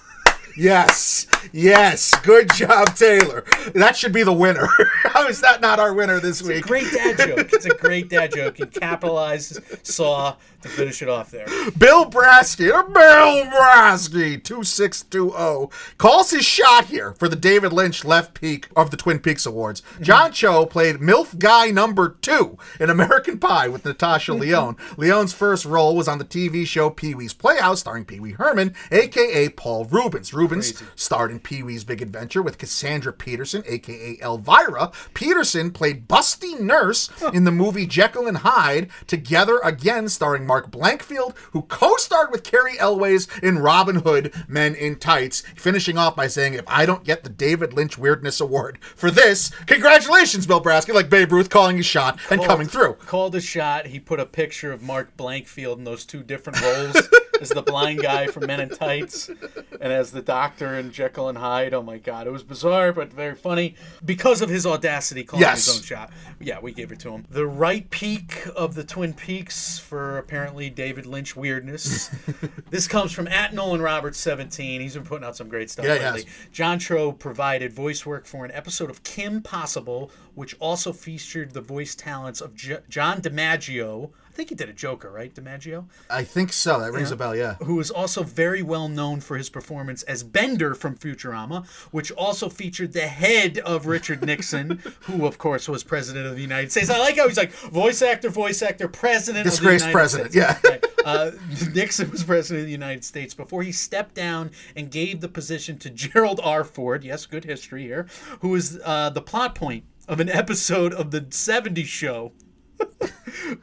Yes, yes, good job, Taylor. That should be the winner. [laughs] How is that not our winner this week? Great dad joke. It's a great dad joke. He capitalized Saw to finish it off there. Bill Brasky, or Bill Brasky, 2620, calls his shot here for the David Lynch left peak of the Twin Peaks Awards. Mm-hmm. John Cho played MILF Guy number two in American Pie with Natasha [laughs] Lyonne. Lyonne's first role was on the TV show Pee Wee's Playhouse, starring Pee Wee Herman, aka Paul Reubens. Reubens starred in Pee Wee's Big Adventure with Cassandra Peterson, aka Elvira. Peterson played Busty Nurse in the movie Jekyll and Hyde, together again starring Mark Blankfield, who co-starred with Cary Elwes in Robin Hood, Men in Tights, finishing off by saying, if I don't get the David Lynch Weirdness Award for this, congratulations, Bill Brasky, like Babe Ruth calling his shot and coming through. Called a shot. He put a picture of Mark Blankfield in those two different roles [laughs] as the blind guy from Men in Tights, and as the doctor in Jekyll and Hyde. Oh my God, it was bizarre but very funny because of his audacity calling Yes. his own shot. Yeah, we gave it to him. The right peak of the Twin Peaks for apparently David Lynch weirdness. [laughs] this comes from at Nolan Roberts 17. He's been putting out some great stuff Yeah, lately. has. John Cho provided voice work for an episode of Kim Possible, which also featured the voice talents of J- John DiMaggio. I think he did a Joker, right? DiMaggio? I think so. That rings a bell. Yeah. Who is also very well known for his performance as Bender from Futurama, which also featured the head of Richard [laughs] Nixon, who, of course, was president of the United States. I like how he's like voice actor, voice actor, president Disgraced of the United president, States. yeah. Right. Uh, [laughs] Nixon was president of the United States before he stepped down and gave the position to Gerald R. Ford. Yes, good history here. Who was uh, the plot point of an episode of the '70s show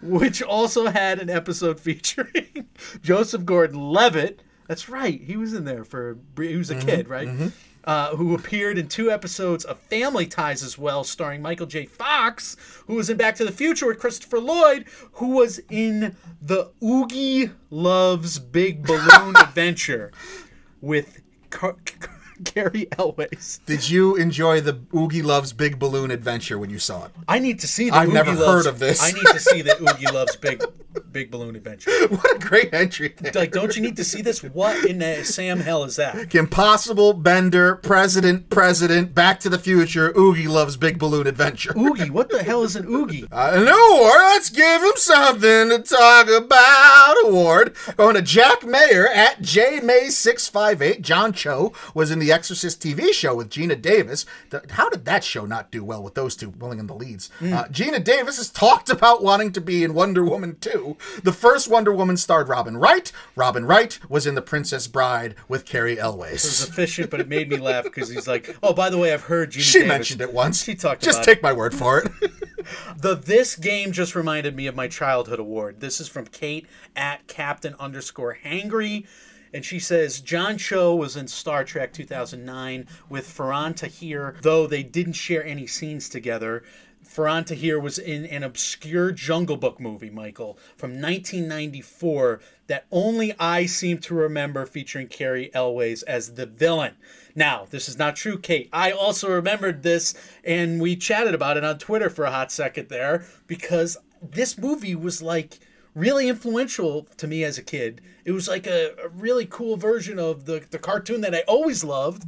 which also had an episode [laughs] featuring Joseph Gordon-Levitt. That's right, he was in there for he was a kid, right? Uh, who appeared in two episodes of Family Ties as well, starring Michael J. Fox, who was in Back to the Future with Christopher Lloyd, who was in the Oogie Loves Big Balloon [laughs] Adventure with Car- Car- Gary Elwes. Did you enjoy the Oogie Loves Big Balloon Adventure when you saw it? I need to see the I've Oogie never Loves- heard of this. I need to see the Oogie Loves Big Big Balloon Adventure. [laughs] What a great entry there. Like, don't you need to see this? What in the Sam hell is that? Impossible, Bender, President, President, Back to the Future, Oogie Loves Big Balloon Adventure. Oogie, what the hell is an oogie? [laughs] An award, let's give him something to talk about. Award going to Jack Mayer at J May six five eight. John Cho was in the Exorcist TV show with Geena Davis. The- how did that show not do well with those two willing in the leads? Uh, Geena Davis has talked about wanting to be in Wonder Woman 2. The first Wonder Woman starred Robin Wright. Robin Wright was in The Princess Bride with Cary It was Elwes. efficient, but it made me laugh because he's like, "Oh, by the way, I've heard Geena She Davis. mentioned it once. She talked Just take my word for it. [laughs] The this game just reminded me of my childhood award. This is from Kate at Captain underscore Hangry. And she says John Cho was in Star Trek 2009 with Faran Tahir, though they didn't share any scenes together. Faran Tahir was in an obscure Jungle Book movie, Michael, from 1994 that only I seem to remember featuring Cary Elwes as the villain. Now, this is not true, Kate. I also remembered this, and we chatted about it on Twitter for a hot second there because this movie was like really influential to me as a kid. It was like a, a really cool version of the, the cartoon that I always loved.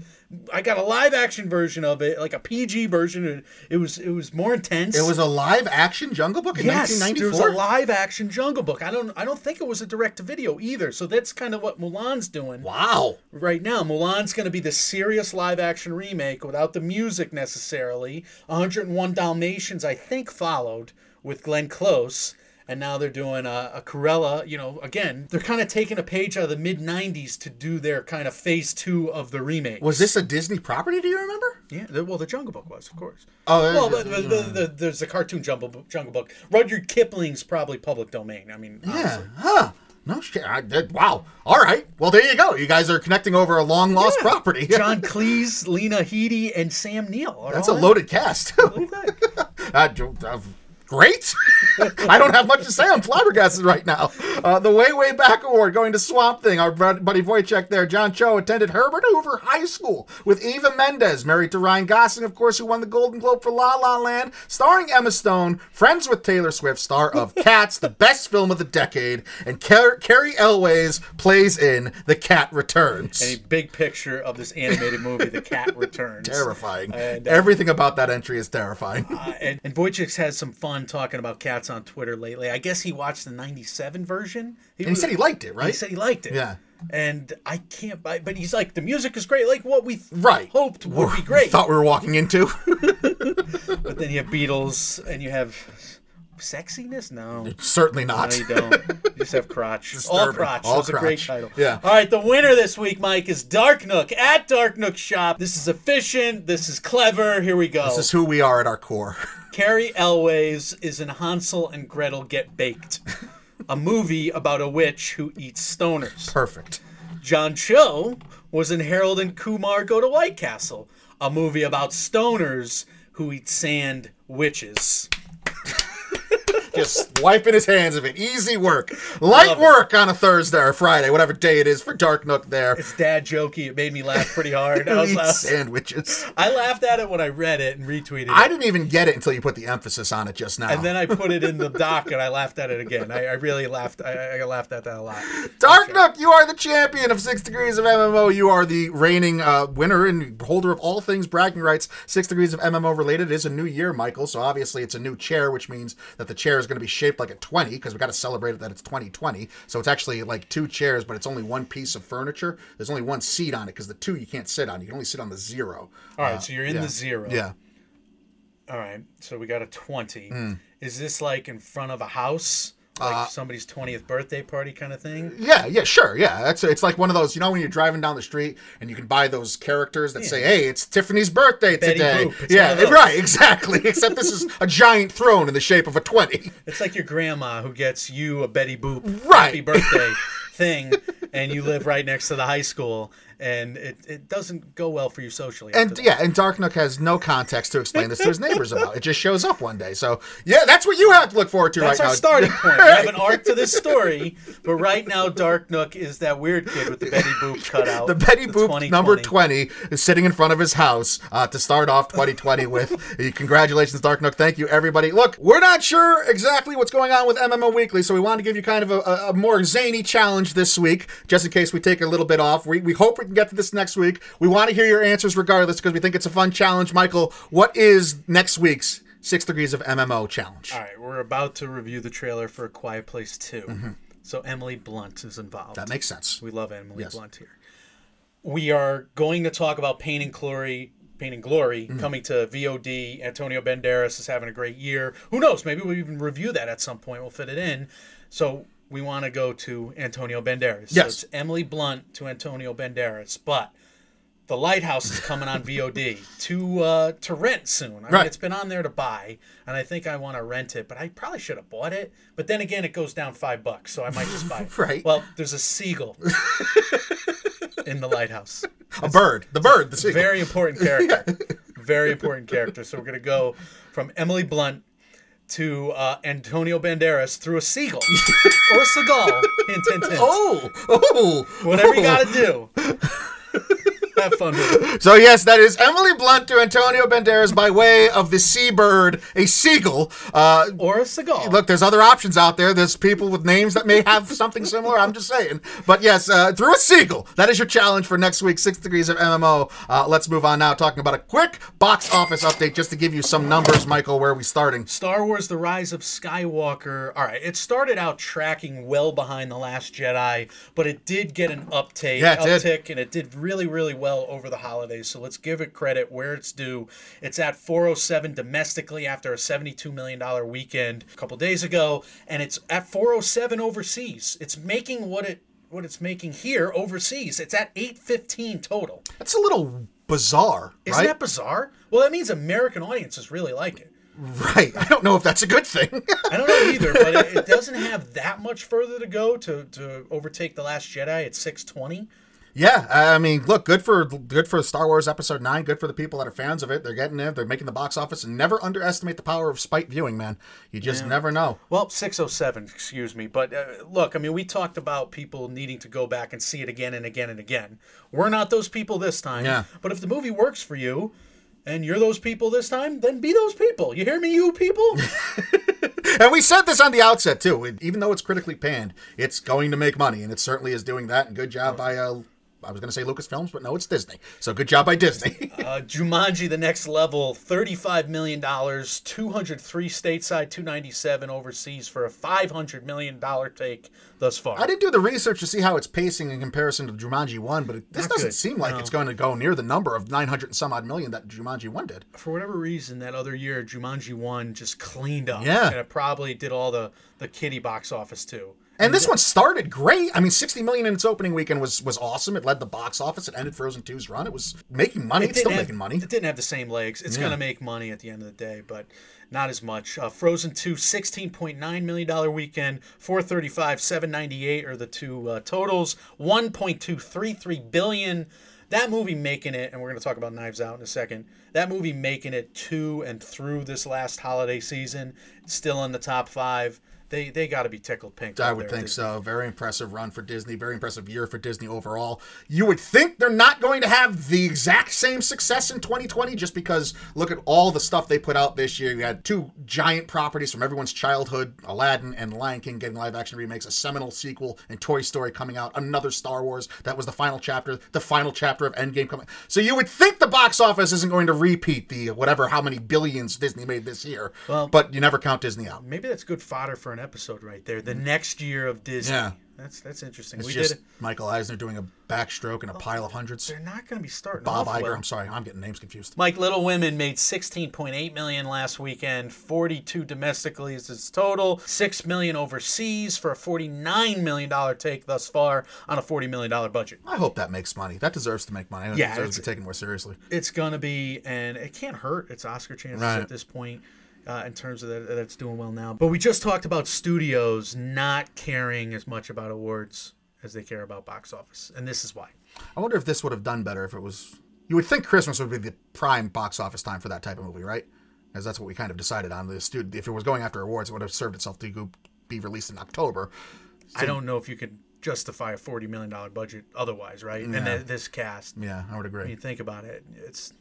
I got a live action version of it, like a PG version. It was it was more intense. It was a live action Jungle Book in Yes, there 1994. was a live action Jungle Book. I don't I don't think it was a direct to video either. So that's kind of what Mulan's doing wow. right now. Mulan's going to be the serious live action remake without the music necessarily. 101 Dalmatians, I think, followed with Glenn Close. And now they're doing a, a Cruella. You know, again, they're kind of taking a page out of the mid 90s to do their kind of phase two of the remake. Was this a Disney property? Do you remember? Yeah, the, well, the Jungle Book was, of course. Oh, well, yeah, but, but the, the, there's the cartoon Jungle Book. Jungle Book. Rudyard Kipling's probably public domain. I mean, Yeah. honestly. Huh. No shit. I did. Wow. All right. Well, there you go. You guys are connecting over a long lost Yeah. property. [laughs] John Cleese, Lena Headey, and Sam Neill. That's a all in. loaded cast. do- [laughs] uh, great. [laughs] I don't have much to say. I'm flabbergasted right now. Uh, the Way Way Back Award going to Swamp Thing. Our buddy Wojciech there. John Cho attended Herbert Hoover High School with Eva Mendes, married to Ryan Gosling, of course, who won the Golden Globe for La La Land, starring Emma Stone, friends with Taylor Swift, star of [laughs] Cats, the best film of the decade, and Car- Cary Elwes plays in The Cat Returns. A big picture of this animated movie, The Cat [laughs] Returns. terrifying. And, uh, Everything about that entry is terrifying. Uh, and, and has some fun talking about cats on Twitter lately. I guess he watched the 97 version. and he said he liked it, right? He said he liked it. Yeah. And I can't, buy, but he's like, the music is great, like what we Right. hoped would be great. Thought we were walking into. [laughs] [laughs] But then you have Beatles and you have sexiness? No. Certainly No, not. you don't. You [laughs] just have crotch. All crotch. All That's a great crotch. title. Yeah. All right, the winner this week, Mike, is Dark Nook at Dark Nook Shop. This is efficient. This is clever. Here we go. This is who we are at our core. Cary Elwes is in Hansel and Gretel Get Baked, a movie about a witch who eats stoners. Perfect. John Cho was in Harold and Kumar Go to White Castle, a movie about stoners who eat sand witches. [laughs] just wiping his hands of it. Easy work, light work on a Thursday or Friday, whatever day it is for Dark Nook. There, It's dad jokey. It made me laugh pretty hard. [laughs] I, was, sandwiches. I laughed at it when I read it and retweeted it. I didn't even get it until you put the emphasis on it just now. and then I put it in the [laughs] doc and I laughed at it again. I, I really laughed. I, I laughed at that a lot. Dark Nook, you are the champion of Six Degrees of MMO. You are the reigning uh, winner and holder of all things bragging rights. Six Degrees of MMO related It is a new year, Michael. So obviously it's a new chair, which means that the chair is going to be shaped like a 20 because we got to celebrate it that it's 2020. So it's actually like two chairs, but it's only one piece of furniture. There's only one seat on it because the two you can't sit on. You can only sit on the zero. All right, so you're in yeah. the zero. Yeah. All right, so we got a 20. Hmm. Is this like in front of a house? Like Uh, somebody's 20th birthday party kind of thing? Yeah, yeah, sure, yeah. That's it's like one of those. You know, when you're driving down the street and you can buy those characters that say, "Hey, it's Tiffany's birthday Betty today." Yeah, one of those. right, exactly. [laughs] Except this is a giant throne in the shape of a twenty. It's like your grandma who gets you a Betty Boop Right. happy birthday thing, and you live right next to the high school, and it, it doesn't go well for you socially. And yeah, and Dark Nook has no context to explain this to his neighbors about. It just shows up one day. So yeah, that's what you have to look forward to That's right our now. starting point. We have an [laughs] arc to this story, but right now Dark Nook is that weird kid with the Betty Boop [laughs] cutout. The Betty Boop 2020. number 20 is sitting in front of his house uh, to start off 2020 with. Congratulations, Dark Nook. Thank you, everybody. Look, we're not sure exactly what's going on with MMO Weekly, so we wanted to give you kind of a, a, a more zany challenge this week, just in case we take a little bit off. We, we hope we can get to this next week. We want to hear your answers regardless because we think it's a fun challenge. Michael, what is next week's Six Degrees of MMO challenge? All right, we're about to review the trailer for A Quiet Place 2. So Emily Blunt is involved. Mm-hmm. That makes sense. We love Emily Yes. Blunt here. We are going to talk about Pain and Glory. Pain and Glory Mm-hmm. coming to VOD. Antonio Banderas is having a great year. Who knows? Maybe we'll even review that at some point. We'll fit it in. So we want to go to Antonio Banderas. So Yes. it's Emily Blunt to Antonio Banderas. But The Lighthouse is coming on VOD [laughs] to uh, to rent soon. I mean, it's been on there to buy, and I think I want to rent it. But I probably should have bought it. But then again, it goes down five bucks, so I might just buy [laughs] it. Right. Well, there's a seagull [laughs] in the lighthouse. A bird. The bird. The sequel. Very important character. Very important character. So we're gonna go from Emily Blunt to uh, Antonio Banderas through a seagull [laughs] or a seagull. Hint, hint, hint. Oh, oh. Whatever you gotta do. Have fun with it. So yes, that is Emily Blunt to Antonio Banderas by way of the seabird, a seagull. Uh, Or a seagull. look, there's other options out there. There's people with names that may have something similar. I'm just saying. But yes, uh, through a seagull. That is your challenge for next week. Six degrees of MMO. Uh, let's move on now. Talking about a quick box office update, just to give you some numbers, Michael. Where are we starting? Star Wars: The Rise of Skywalker. All right, it started out tracking well behind The Last Jedi, but it did get an uptake, Yeah, it did. uptick, and it did really, really well over the holidays. So let's give it credit where it's due. It's at 407 domestically after a 72 million dollar weekend a couple days ago, and it's at 407 overseas. It's making what it what it's making here overseas. It's at 815 total. That's a little bizarre, Isn't right? that bizarre? Well, that means American audiences really like it. right. I don't know if that's a good thing. I don't know either, but it, it doesn't have that much further to go to, to overtake the Last Jedi at six twenty. Yeah, I mean, look, good for good for Star Wars Episode Nine. Good for the people that are fans of it. They're getting it. They're making the box office. And never underestimate the power of spite viewing, man. You just never know. Well, six oh seven, excuse me. But uh, look, I mean, we talked about people needing to go back and see it again and again and again. We're not those people this time. Yeah. But if the movie works for you, and you're those people this time, then be those people. You hear me, you people? [laughs] And we said this on the outset too. Even though it's critically panned, it's going to make money, and it certainly is doing that. And good job by uh, I was going to say Lucasfilms, but no, it's Disney. So good job by Disney. [laughs] Uh, Jumanji: The Next Level, thirty-five million dollars, two hundred three stateside, two ninety-seven overseas for a five hundred million dollar take thus far. I didn't do the research to see how it's pacing in comparison to Jumanji One, but it, this Not doesn't good, seem like no. it's going to go near the number of nine hundred and some odd million that Jumanji One did. for whatever reason, that other year, Jumanji One just cleaned up. Yeah. and it probably did all the the kitty box office too. And this one started great. I mean, 60 million in its opening weekend was was awesome. It led the box office. It ended Frozen 2's run. It was making money. It's still have- making money. It didn't have the same legs. It's going to make money at the end of the day, but not as much. Uh, Frozen 2, $16.9 million weekend, 435 798 are the two uh, totals, 1.233 billion. that movie making it, and we're going to talk about Knives Out in a second. That movie making it to and through this last holiday season, still in the top five. They they got to be tickled pink. I would think so. Very impressive run for Disney. Very impressive year for Disney overall. You would think they're not going to have the exact same success in 2020 just because look at all the stuff they put out this year. You had two giant properties from everyone's childhood Aladdin and Lion King getting live action remakes, a seminal sequel, and Toy Story coming out, another Star Wars. That was the final chapter, the final chapter of Endgame coming. So you would think the box office isn't going to repeat the whatever, how many billions Disney made this year. Well- but you never count Disney out. Maybe that's good fodder for an episode right there. The mm-hmm. next year of Disney. Yeah. That's that's interesting. It's we just did. Michael Eisner doing a backstroke in a oh, pile of hundreds. They're not going to be starting Bob Iger. well. I'm sorry, I'm getting names confused. Mike Little Women made 16.8 million last weekend, 42 domestically is its total, 6 million overseas for a 49 million dollar take thus far on a 40 million dollar budget. I hope that makes money. That deserves to make money. That Yeah, deserves to be taken more seriously. It's gonna be, and it can't hurt its Oscar chances Right. at this point. Uh, in terms of that, that it's doing well now, but we just talked about studios not caring as much about awards as they care about box office, and this is why. I wonder if this would have done better if it was. You would think Christmas would be the prime box office time for that type of movie, right? Because that's what we kind of decided on. The studio, if it was going after awards, it would have served itself to be released in October. I don't know if you could justify a forty million dollar budget otherwise, right? And th- this cast, Yeah, I would when agree. you think about it, it's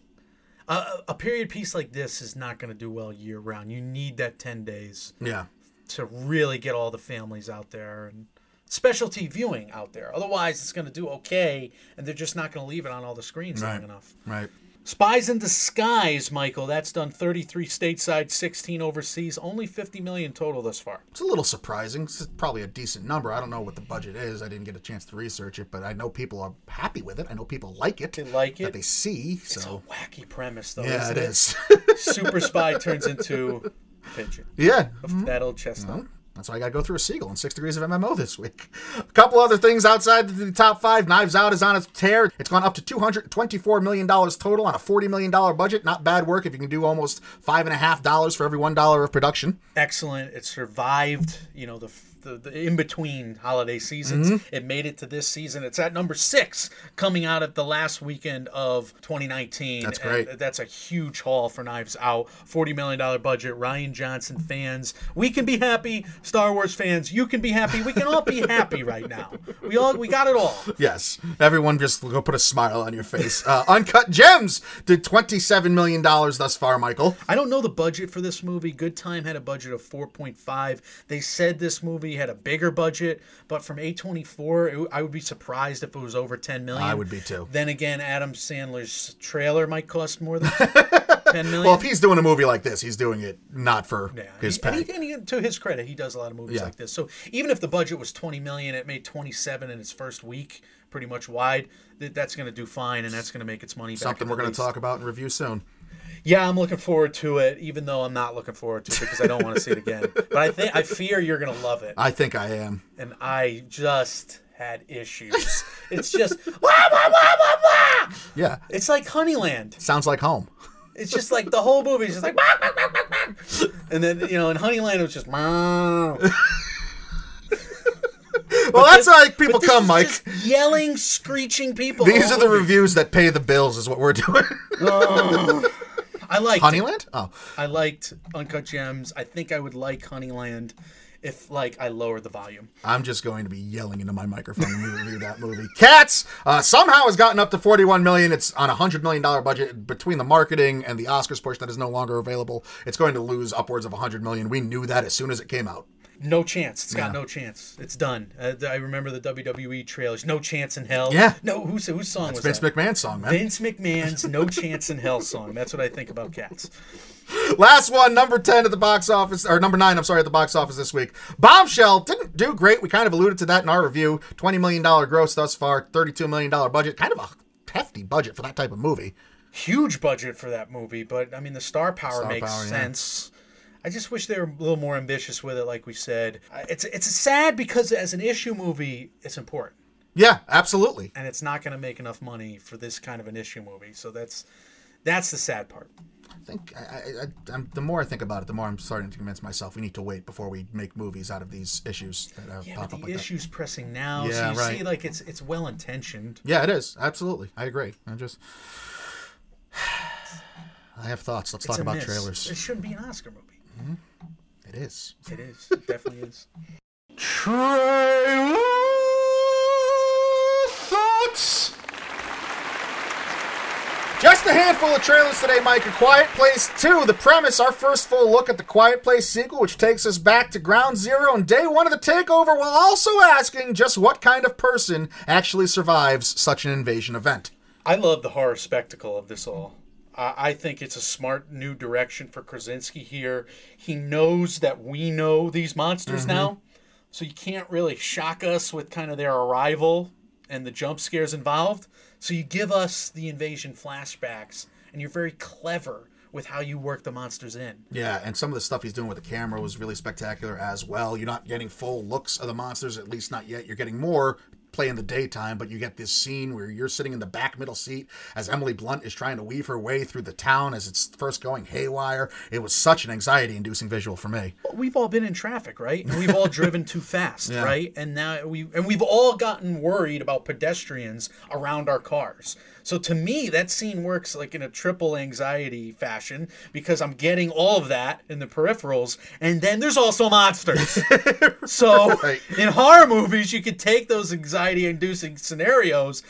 a, a period piece like this is not going to do well year round. You need that ten days Yeah, to really get all the families out there and specialty viewing out there. Otherwise, it's going to do okay, and they're just not going to leave it on all the screens Right. long enough. right. Spies in Disguise, Michael. That's done 33 stateside, 16 overseas, only 50 million total thus far. It's a little surprising. It's probably a decent number. I don't know what the budget is. I didn't get a chance to research it, but I know people are happy with it. I know people like it. They like it. That they see. It's So a wacky premise, though. yeah, isn't it is. [laughs] Super spy turns into pigeon. yeah. That old chestnut. Mm-hmm. That's why I got to go through a seagull and six degrees of MMO this week. A couple other things outside the top five. Knives Out is on its tear. It's gone up to $224 million total on a $40 million budget. Not bad work if you can do almost $5.5 for every $1 of production. Excellent. It survived, you know, the the, the in between holiday seasons. Mm-hmm. It made it to this season. It's at number six, coming out at the last weekend of 2019. That's And great. that's a huge haul for Knives Out. $40 million budget. Rian Johnson fans, we can be happy. Star Wars fans, you can be happy. We can all be [laughs] happy right now. We all we got it all. Yes. Everyone just go put a smile on your face. Uh, Uncut Gems did $27 million thus far, Michael. I don't know the budget for this movie. Good Time had a budget of 4.5. They said this movie had a bigger budget, but from A24, it, I would be surprised if it was over 10 million. I would be too. Then again, Adam Sandler's trailer might cost more than [laughs] 10 million. Well, if he's doing a movie like this, he's doing it not for Yeah, his he- pay. and he- and to his credit, he does a lot of movies Yeah. like this. So even if the budget was 20 million, it made 27 in its first week, pretty much wide. That that's going to do fine, and that's going to make its money back. Something we're going to talk about and review soon. Yeah, I'm looking forward to it, even though I'm not looking forward to it because I don't want to see it again. [laughs] But I think I fear you're gonna love it, I think I am. and I just had issues. [laughs] It's just [laughs] wah, wah, wah, wah, wah. Yeah. It's like Honeyland. Sounds like home. It's just like the whole movie is just like wah, wah, wah, and then you know in Honeyland it was just. Well, that's how people come, Mike. yelling, screeching people. These are the reviews that pay the bills, is what we're doing. oh, I liked it. Honeyland? Oh, I liked Uncut Gems. I think I would like Honeyland if like I lower the volume. I'm just going to be yelling into my microphone when we review that movie. [laughs] Cats uh, somehow has gotten up to 41 million. It's on a hundred million dollar budget between the marketing and the Oscars push that is no longer available. It's going to lose upwards of 100 million. We knew that as soon as it came out. No chance. It's got Yeah. no chance. It's done. Uh, I remember the WWE trailers. No chance in hell. Yeah. No. who's whose song was Vince that? McMahon's song, man. Vince McMahon's "No Chance in Hell" song. That's what I think about cats. [laughs] Last one, number 10 at the box office, or number 9, I'm sorry, at the box office this week. Bombshell didn't do great. We kind of alluded to that in our review. $20 million gross thus far, $32 million budget. Kind of a hefty budget for that type of movie. Huge budget for that movie, but I mean the star power Star makes power, yeah. I just wish they were a little more ambitious with it, like we said. It's it's sad because as an issue movie, it's important, Yeah, absolutely. and it's not going to make enough money for this kind of an issue movie. So that's that's the sad part. I think I, I, the more I think about it, the more I'm starting to convince myself we need to wait before we make movies out of these issues that uh, Yeah, pop but up the like that. issue's pressing now, so you right. see, like it's it's well intentioned. Yeah, it is absolutely. I agree. I just [sighs] I have thoughts. Let's It's talk about miss. trailers. It shouldn't be an Oscar movie. Mm-hmm. It is. It is. It definitely is. Trailer thoughts. Just a handful of trailers today, Mike. A Quiet Place 2. The premise, our first full look at the Quiet Place sequel, which takes us back to ground zero and day one of the takeover, while also asking just what kind of person actually survives such an invasion event. I love the horror spectacle of this all. I I think it's a smart new direction for Krasinski here. He knows that we know these monsters mm-hmm. now, so you can't really shock us with kind of their arrival and the jump scares involved. So you give us the invasion flashbacks, and you're very clever with how you work the monsters in. Yeah, and some of the stuff he's doing with the camera was really spectacular as well. You're not getting full looks of the monsters, at least not yet. You're getting more play in the daytime, but you get this scene where you're sitting in the back middle seat as Emily Blunt is trying to weave her way through the town as it's first going haywire. It was such an anxiety inducing visual for me. we've all been in traffic, right? And we've all [laughs] driven too fast, Yeah. right? And now we and we've all gotten worried about pedestrians around our cars. So to me, that scene works like in a triple anxiety fashion because I'm getting all of that in the peripherals, and then there's also monsters. [laughs] so Right. in horror movies, you could take those anxiety-inducing scenarios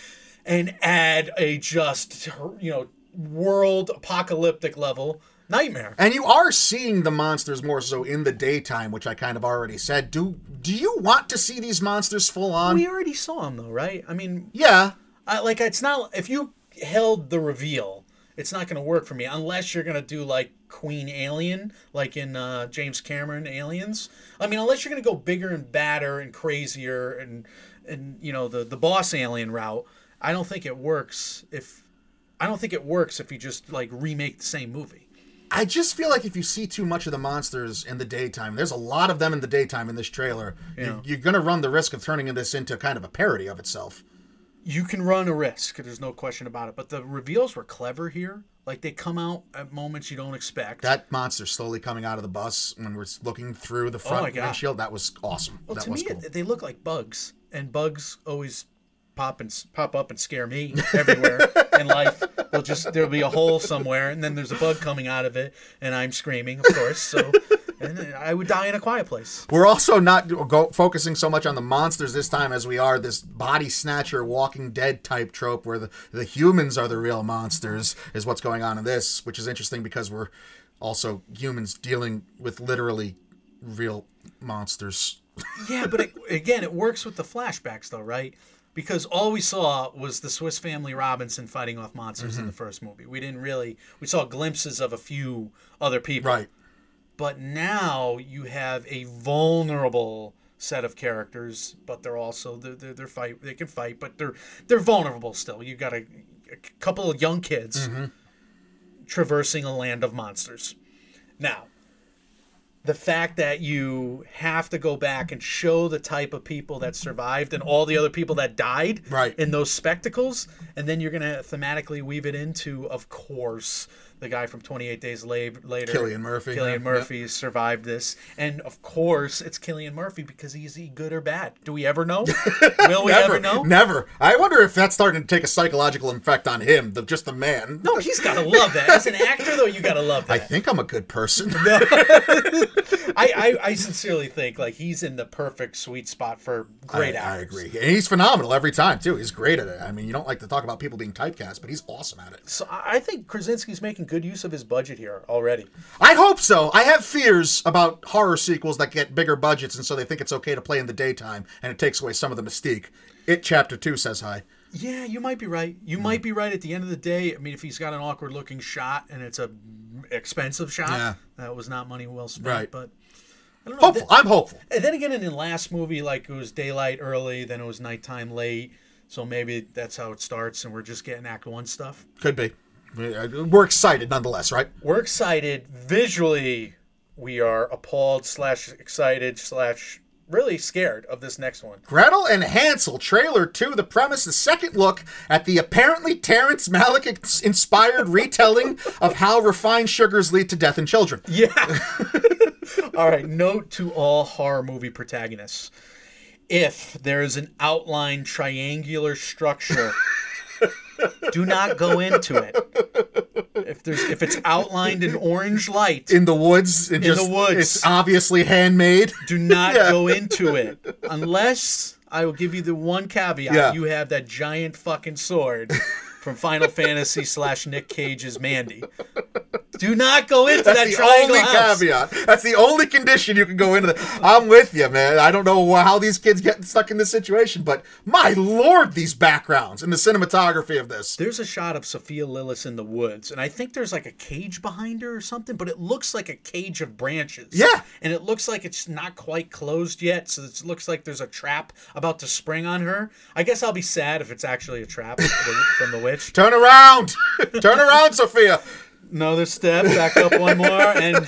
and add a just you know world apocalyptic level nightmare. And you are seeing the monsters more so in the daytime, which I kind of already said. Do do you want to see these monsters full on? We already saw them though, right? I mean, yeah. I, like it's not if you held the reveal, it's not going to work for me unless you're going to do like Queen Alien, like in uh, James Cameron Aliens. I mean, unless you're going to go bigger and badder and crazier and and you know the the boss alien route. I don't think it works if I don't think it works if you just like remake the same movie. I just feel like if you see too much of the monsters in the daytime, there's a lot of them in the daytime in this trailer. Yeah. You, you're going to run the risk of turning this into kind of a parody of itself. You can run a risk. There's no question about it. But the reveals were clever here. Like they come out at moments you don't expect. That monster slowly coming out of the bus when we're looking through the front Oh windshield, that was awesome. Well, that to was me, cool. they look like bugs, and bugs always pop and pop up and scare me [laughs] everywhere in life. They'll just there'll be a hole somewhere, and then there's a bug coming out of it, and I'm screaming, of course. So, and I would die in a quiet place. We're also not go, focusing so much on the monsters this time as we are this body snatcher, Walking Dead type trope where the, the humans are the real monsters, is what's going on in this, which is interesting because we're also humans dealing with literally real monsters. Yeah, but it, again, it works with the flashbacks, though, right? Because all we saw was the Swiss Family Robinson fighting off monsters Mm-hmm. in the first movie. We didn't really we saw glimpses of a few other people. Right. But now you have a vulnerable set of characters, but they're also they're, they're, they're fight they can fight, but they're they're vulnerable still. You've got a, a couple of young kids mm-hmm. traversing a land of monsters. Now, the fact that you have to go back and show the type of people that survived and all the other people that died Right. in those spectacles, and then you're going to thematically weave it into, of course, the guy from 28 Days Later, Cillian Murphy, Cillian yeah, Murphy survived this, and of course, it's Cillian Murphy because he's he good or bad? Do we ever know? [laughs] Will we Never, ever know? never. I wonder if that's starting to take a psychological effect on him, the, just the man. No, he's got to love that. As an actor, though, you got to love that. I think I'm a good person. [laughs] I, I, I sincerely think like he's in the perfect sweet spot for great I, I agree. And he's phenomenal every time, too. He's great at it. I mean, you don't like to talk about people being typecast, but he's awesome at it. So I I think Krasinski's making good use of his budget here already. I hope so. I have fears about horror sequels that get bigger budgets, and so they think it's okay to play in the daytime, and it takes away some of the mystique. It Chapter 2 says hi. Yeah, you might be right. You Hmm. might be right. At the end of the day, I mean, if he's got an awkward looking shot and it's a expensive shot, Yeah. that was not money well spent. Right. But I don't know. Hopeful. I'm hopeful. And then again, in the last movie, like it was daylight early, then it was nighttime late. So maybe that's how it starts, and we're just getting Act One stuff. Could be. Uh, we're excited nonetheless, right? We're excited visually. We are appalled slash excited slash really scared of this next one. Gretel and Hansel trailer 2. The premise, the second look at the apparently Terrence Malick inspired retelling of how refined sugars lead to death in children. Yeah. [laughs] all right. Note to all horror movie protagonists: if there is an outline triangular structure, [laughs] [laughs] do not go into it. If there's if it's outlined in orange light, In the woods. In the woods. It's obviously handmade. do not Yeah. go into it unless I will give you the one caveat: Yeah. you have that giant fucking sword from Final Fantasy slash Nick Cage's Mandy. Do not go into That's that the triangle only house. caveat. That's the only condition you can go into. The, I'm with you, man. I don't know how these kids get stuck in this situation, but my lord, these backgrounds and the cinematography of this. There's a shot of Sophia Lillis in the woods, and I think there's like a cage behind her or something, but it looks like a cage of branches. Yeah. And it looks like it's not quite closed yet, so it looks like there's a trap about to spring on her. I guess I'll be sad if it's actually a trap from the Turn around, [laughs] turn around, Sophia. Another step, back up one more, and [laughs]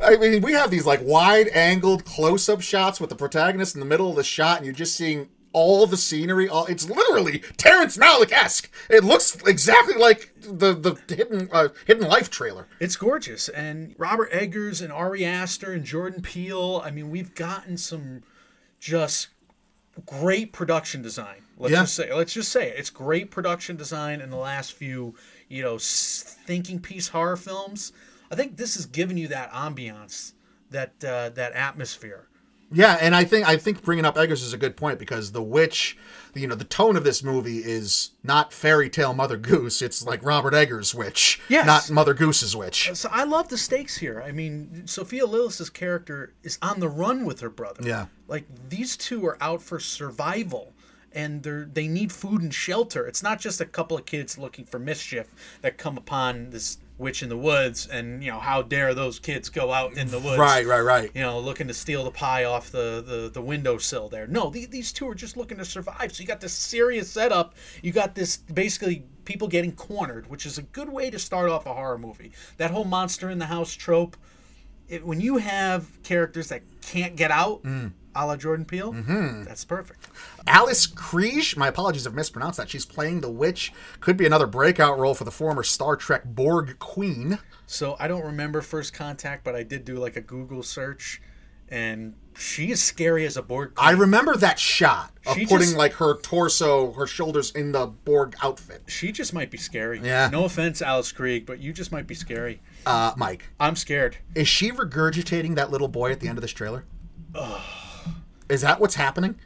I mean, we have these like wide angled close up shots with the protagonist in the middle of the shot, and you're just seeing all the scenery. All it's literally Terrence Malick esque. It looks exactly like the the hidden uh, hidden life trailer. it's gorgeous. And Robert Eggers and Ari Aster and Jordan Peele. I mean, we've gotten some just great production design. Let's Yeah. just say, let's just say it. it's great production design in the last few, you know, thinking piece horror films. I think this is giving you that ambiance, that uh, that atmosphere. Yeah, and I think I think bringing up Eggers is a good point because the witch, you know, the tone of this movie is not fairy tale Mother Goose. It's like Robert Eggers' witch, Yes. not Mother Goose's witch. So I love the stakes here. I mean, Sophia Lillis's character is on the run with her brother. Yeah. Like these two are out for survival and they're they need food and shelter. It's not just a couple of kids looking for mischief that come upon this witch in the woods and you know, how dare those kids go out in the woods. Right, right, right. You know, looking to steal the pie off the, the, the windowsill there. No, the, these two are just looking to survive. So you got this serious setup. You got this basically people getting cornered, which is a good way to start off a horror movie. That whole monster in the house trope. It, when you have characters that can't get out, mm. A la Jordan Peele, that's perfect. Alice Krige, my apologies if I mispronounced that. She's playing the witch. Could be another breakout role for the former Star Trek Borg Queen. So I don't remember First Contact, but I did do like a Google search, and she is scary as a Borg. I remember that shot of She putting just- like her torso, her shoulders in the Borg outfit. She just might be scary. Yeah. No offense, Alice Krige, but you just might be scary. Uh, Mike, I'm scared. is she regurgitating that little boy at the end of this trailer? Is that what's happening?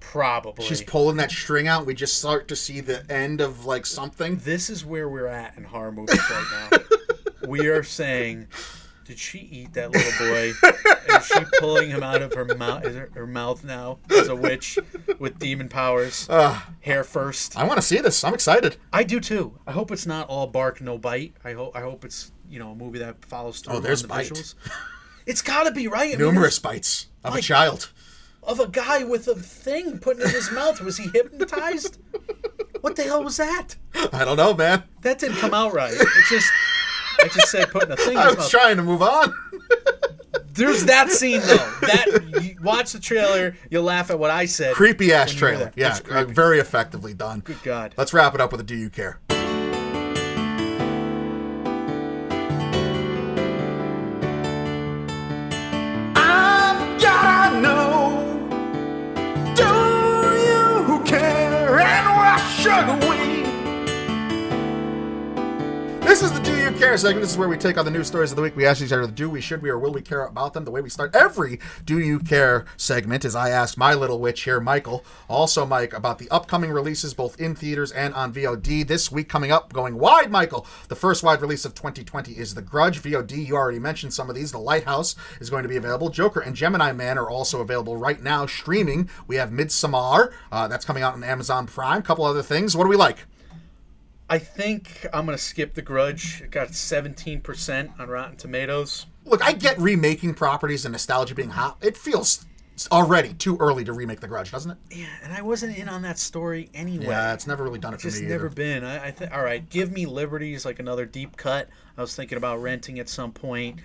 Probably. She's pulling that string out. We just start to see the end of like something. this is where we're at in horror movies right now. [laughs] we are saying, did she eat that little boy? is she pulling him out of her mouth? Her, her mouth now as a witch with demon powers? Hair first. I want to see this. I'm excited. I do too. I hope it's not all bark, no bite. I hope. I hope it's you know a movie that follows through Oh, there's on the bite. visuals. It's got to be right. [laughs] I mean, Numerous bites of a child. Of a guy with a thing put in his mouth. Was he hypnotized? What the hell was that? I don't know, man. That didn't come out right. It just, I just said putting a thing in I his was mouth. trying to move on. There's that scene though. That watch the trailer, you'll laugh at what I said. Creepy ass when you hear trailer. Yeah, uh, very effectively done. Good God. Let's wrap it up with a Do You Care? Why This is the Do You Care segment. This is where we take on the news stories of the week. We ask each other, do we, should we, or will we care about them? The way we start every Do You Care segment is I ask my little witch here, Michael, also Mike, about the upcoming releases both in theaters and on VOD. This week coming up, going wide, Michael. The first wide release of 2020 is The Grudge VOD. You already mentioned some of these. The Lighthouse is going to be available. Joker and Gemini Man are also available right now streaming. We have Midsommar. Uh, that's coming out on Amazon Prime. A couple other things. What do we like? I think I'm gonna skip The Grudge. It got 17% on Rotten Tomatoes. Look, I get remaking properties and nostalgia being hot. It feels already too early to remake The Grudge, doesn't it? Yeah, and I wasn't in on that story anyway. Yeah, it's never really done it for me. just me. never either. been. I, I think. All right, give me Liberties like another deep cut. I was thinking about renting at some point.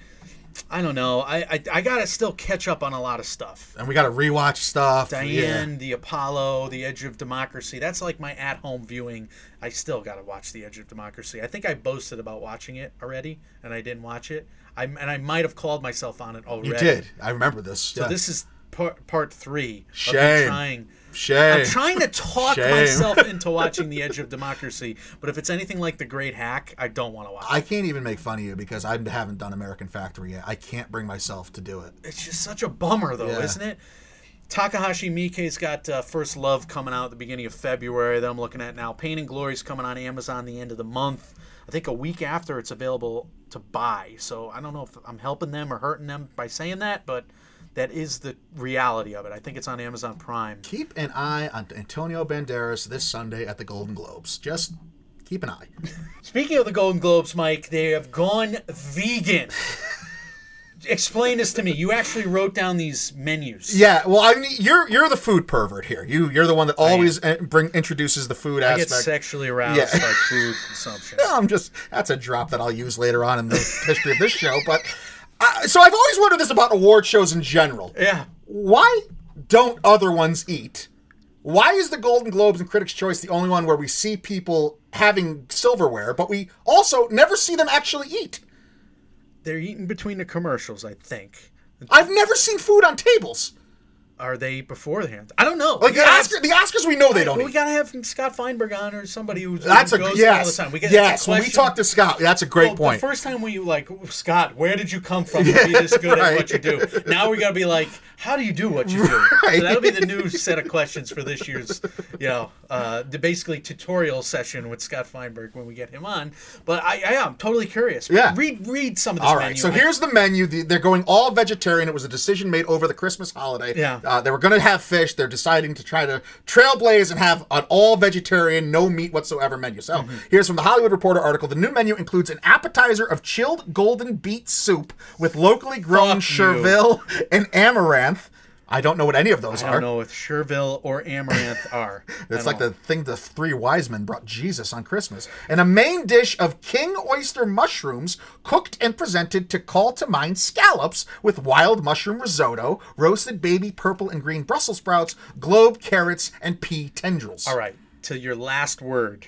I don't know. I, I I gotta still catch up on a lot of stuff. And we got to rewatch stuff. Diane, the Apollo, the Edge of Democracy. That's like my at-home viewing. I still gotta watch the Edge of Democracy. I think I boasted about watching it already, and I didn't watch it. I and I might have called myself on it already. You did. I remember this. So Yeah. this is part part three. of me Shame. Trying. Shame. I'm trying to talk Shame. myself [laughs] into watching The Edge of Democracy, but if it's anything like The Great Hack, I don't want to watch. it. I can't even make fun of you because I haven't done American Factory yet. I can't bring myself to do it. It's just such a bummer, though, Yeah. isn't it? Takashi Miike's got uh, First Love coming out at the beginning of February that I'm looking at now. Pain and Glory's coming on Amazon the end of the month. I think a week after it's available to buy. So I don't know if I'm helping them or hurting them by saying that, but that is the reality of it. I think it's on Amazon Prime. Keep an eye on Antonio Banderas this Sunday at the Golden Globes. Just keep an eye. [laughs] Speaking of the Golden Globes, Mike, they have gone vegan. Explain this to me. You actually wrote down these menus. Yeah, well, I mean, you're you're the food pervert here. You you're the one that always uh, bring introduces the food I get aspect. sexually aroused Yeah. by [laughs] food consumption. no, I'm just that's a drop that I'll use later on in the history of this show. But uh, so I've always wondered this about award shows in general. Yeah. Why don't other ones eat? Why is the Golden Globes and Critics' Choice the only one where we see people having silverware, but we also never see them actually eat? They're eating between the commercials, I think. I've never seen food on tables. Are they beforehand? I don't know. Like the, Oscar, the Oscars, we know they don't we eat. gotta have Scott Feinberg on or somebody who That's a goes there all the yes, time. We get yes. When we talk to Scott, that's a great well, point. The first time we like Scott, where did you come from to be [laughs] this good at what you do? Now we gotta be like, how do you do what you do? [laughs] Right. So that'll be the new set of questions for this year's, you know, uh, the basically tutorial session with Scott Feinberg when we get him on. But I, I am totally curious. Yeah. Read read some of this All right, menu. so here's the menu. The- They're going all vegetarian. It was a decision made over the Christmas holiday. Yeah. Uh, they were going to have fish. They're deciding to try to trailblaze and have an all vegetarian, no meat whatsoever menu. So Mm-hmm. here's from the Hollywood Reporter article. The new menu includes an appetizer of chilled golden beet soup with locally grown Fuck you. chervil and amaranth. I don't know what any of those I are. I don't know if Cherville or Amaranth [laughs] are. It's like don't the thing the three wise men brought Jesus on Christmas. And a main dish of king oyster mushrooms cooked and presented to call to mind scallops with wild mushroom risotto, roasted baby purple and green Brussels sprouts, globe carrots, and pea tendrils. All right, to your last word.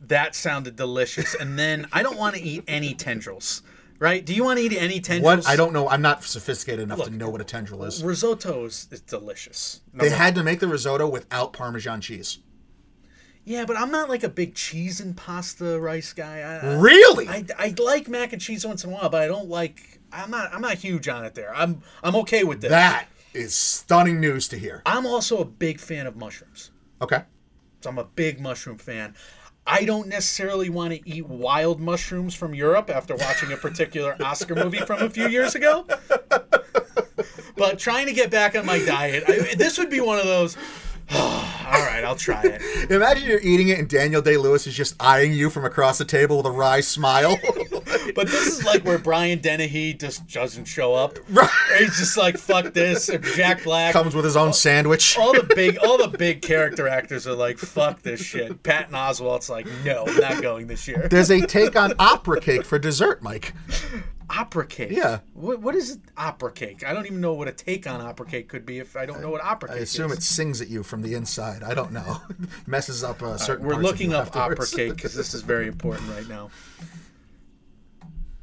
That sounded delicious. And then I don't want to eat any tendrils. Right? Do you want to eat any tendrils? What? I don't know. I'm not sophisticated enough Look, to know what a tendril is. Risotto is, is delicious. They had to make the risotto without Parmesan cheese. yeah, but I'm not like a big cheese and pasta rice guy. I, I- Really? I, I like mac and cheese once in a while, but I don't like. I'm not. I'm not huge on it. There. I'm. I'm okay with this. that is stunning news to hear. I'm also a big fan of mushrooms. Okay. So I'm a big mushroom fan. I don't necessarily want to eat wild mushrooms from Europe after watching a particular [laughs] Oscar movie from a few years ago. But trying to get back on my diet, I, this would be one of those. [sighs] All right, I'll try it. [laughs] Imagine you're eating it and Daniel Day Lewis is just eyeing you from across the table with a wry smile. [laughs] But this is like where Brian Dennehy just doesn't show up. [laughs] Right. He's just like, fuck this. And Jack Black. Comes with his own sandwich. all the big all the big character actors are like, fuck this shit. Patton Oswalt's like, no, I'm not going this year. There's a take on opera cake for dessert, Mike. Opera cake. Yeah. What, what is opera cake? I don't even know what a take on opera cake could be if I don't know what opera I cake I assume is. it sings at you from the inside. I don't know. [laughs] Messes up uh, certain. We're parts looking up opera cake because this is very important right now.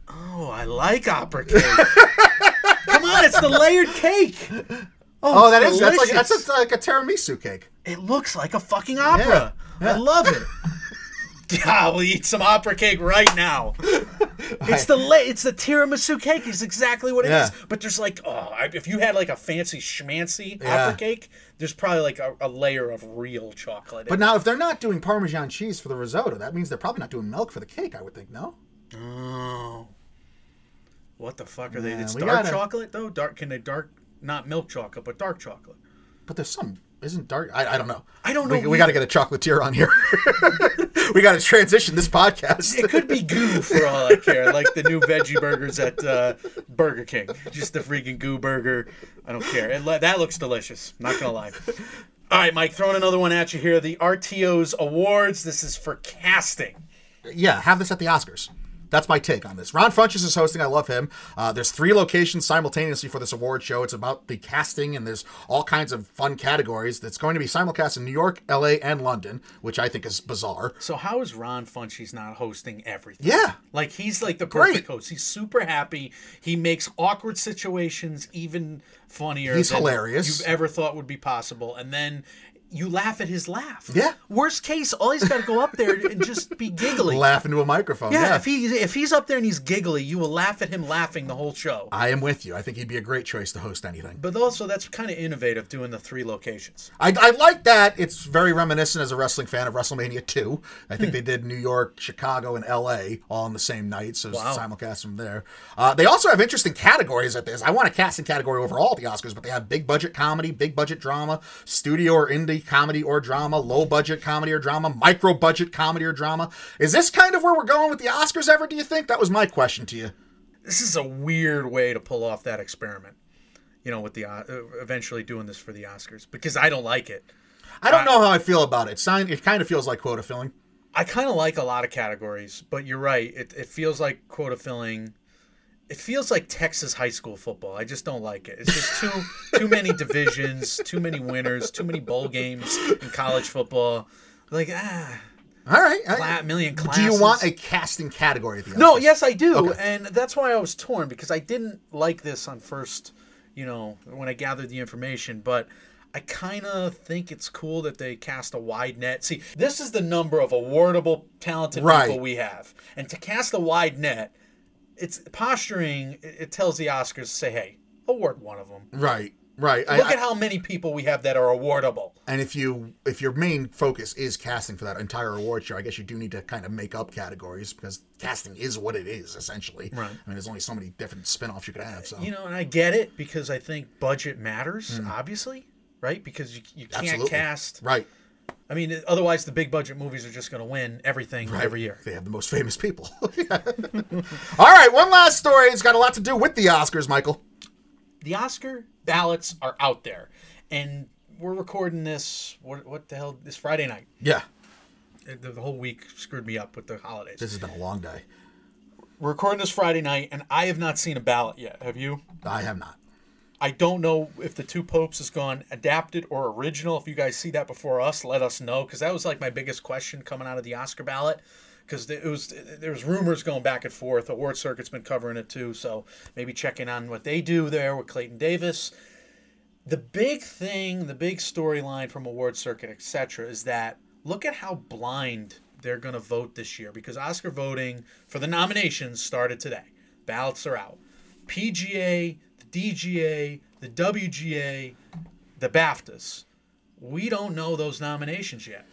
Oh, I like opera cake. [laughs] Come on, it's the layered cake. Oh, that it's is that's like that's a, like a tiramisu cake. It looks like a fucking opera. Yeah, I love it. [laughs] Yeah, we'll eat some opera cake right now. [laughs] It's the la- it's the tiramisu cake. Is exactly what it is. Yeah. But there's like, oh, I- if you had like a fancy schmancy Yeah. opera cake, there's probably like a, a layer of real chocolate. But now, if they're not doing Parmesan cheese for the risotto, that means they're probably not doing milk for the cake. I would think. No. Oh, what the fuck are they? It's dark gotta- chocolate though. Dark? Can they dark? Not milk chocolate, but dark chocolate. But there's some. Isn't dark? I, I don't know. I don't We, know we got to get a chocolatier on here. [laughs] we got to transition this podcast. It could be goo for all I care, like the new veggie burgers at uh, Burger King. Just the freaking goo burger. I don't care. It, that looks delicious. Not gonna lie. All right, Mike, throwing another one at you here. The Artios awards. This is for casting. yeah, have this at the Oscars. That's my take on this. Ron Funches is hosting. I love him. Uh, there's three locations simultaneously for this award show. It's about the casting, and there's all kinds of fun categories. That's going to be simulcast in New York, LA, and London, which I think is bizarre. So how is Ron Funches not hosting everything? Yeah. Like he's like the Great. perfect host. He's super happy. He makes awkward situations even funnier. He's than hilarious. You've ever thought would be possible, and then you laugh at his laugh. Yeah. Worst case, all he's got to go up there and just be giggly. Laugh into a microphone. yeah, Yeah. if he if he's up there and he's giggly, you will laugh at him laughing the whole show. I am with you. I think he'd be a great choice to host anything. But also, that's kind of innovative doing the three locations. I, I like that. It's very reminiscent as a wrestling fan of WrestleMania 2. I Hmm. think they did New York, Chicago, and LA all in the same night, so Wow. simulcast from there. Uh, they also have interesting categories at this. I want a casting category overall at the Oscars, but they have big budget comedy, big budget drama, studio or indie comedy or drama, low budget comedy or drama, micro budget comedy or drama. Is this kind of where we're going with the Oscars ever, do you think? That was my question to you. This is a weird way to pull off that experiment. You know, with the uh, eventually doing this for the Oscars because I don't like it. I don't know how I feel about it. Sign, it kind of feels like quota filling. I kind of like a lot of categories, but you're right. It, it feels like quota filling. It feels like Texas high school football. I just don't like it. It's just too too many [laughs] divisions, too many winners, too many bowl games in college football. Like ah, All right. Cla- million do you want a casting category at the? No, yes, I do, Okay. and that's why I was torn because I didn't like this on first, you know, when I gathered the information. But I kind of think it's cool that they cast a wide net. See, this is the number of awardable, talented Right. people we have, and to cast a wide net, it's posturing. It, tells the Oscars to say, "Hey, award one of them." Right. Right. Look I- at how many people we have that are awardable. And if you if your main focus is casting for that entire award show, I guess you do need to kind of make up categories because casting is what it is essentially. Right. I mean, there's only so many different spin-offs you could have. So You know, and I get it because I think budget matters, hmm. obviously, right? Because you, you can't. Absolutely. cast right, I mean, otherwise the big budget movies are just going to win everything right. every year. they have the most famous people. [laughs] All right, one last story. It's got a lot to do with the Oscars, Michael. The Oscar ballots are out there, and we're recording this. What, what the hell? This Friday night. Yeah, The, the whole week screwed me up with the holidays. this has been a long day. We're recording this Friday night, and I have not seen a ballot yet. Have you? I have not. I don't know if the two popes has gone adapted or original. If you guys see that before us, let us know because that was like my biggest question coming out of the Oscar ballot. Because it was there was rumors going back and forth. Award Circuit's been covering it too, so maybe checking on what they do there with Clayton Davis. The big thing, the big storyline from Award Circuit, etc., is that look at how blind they're going to vote this year because Oscar voting for the nominations started today. Ballots are out. PGA, DGA, the WGA, the BAFTAs. We don't know those nominations yet.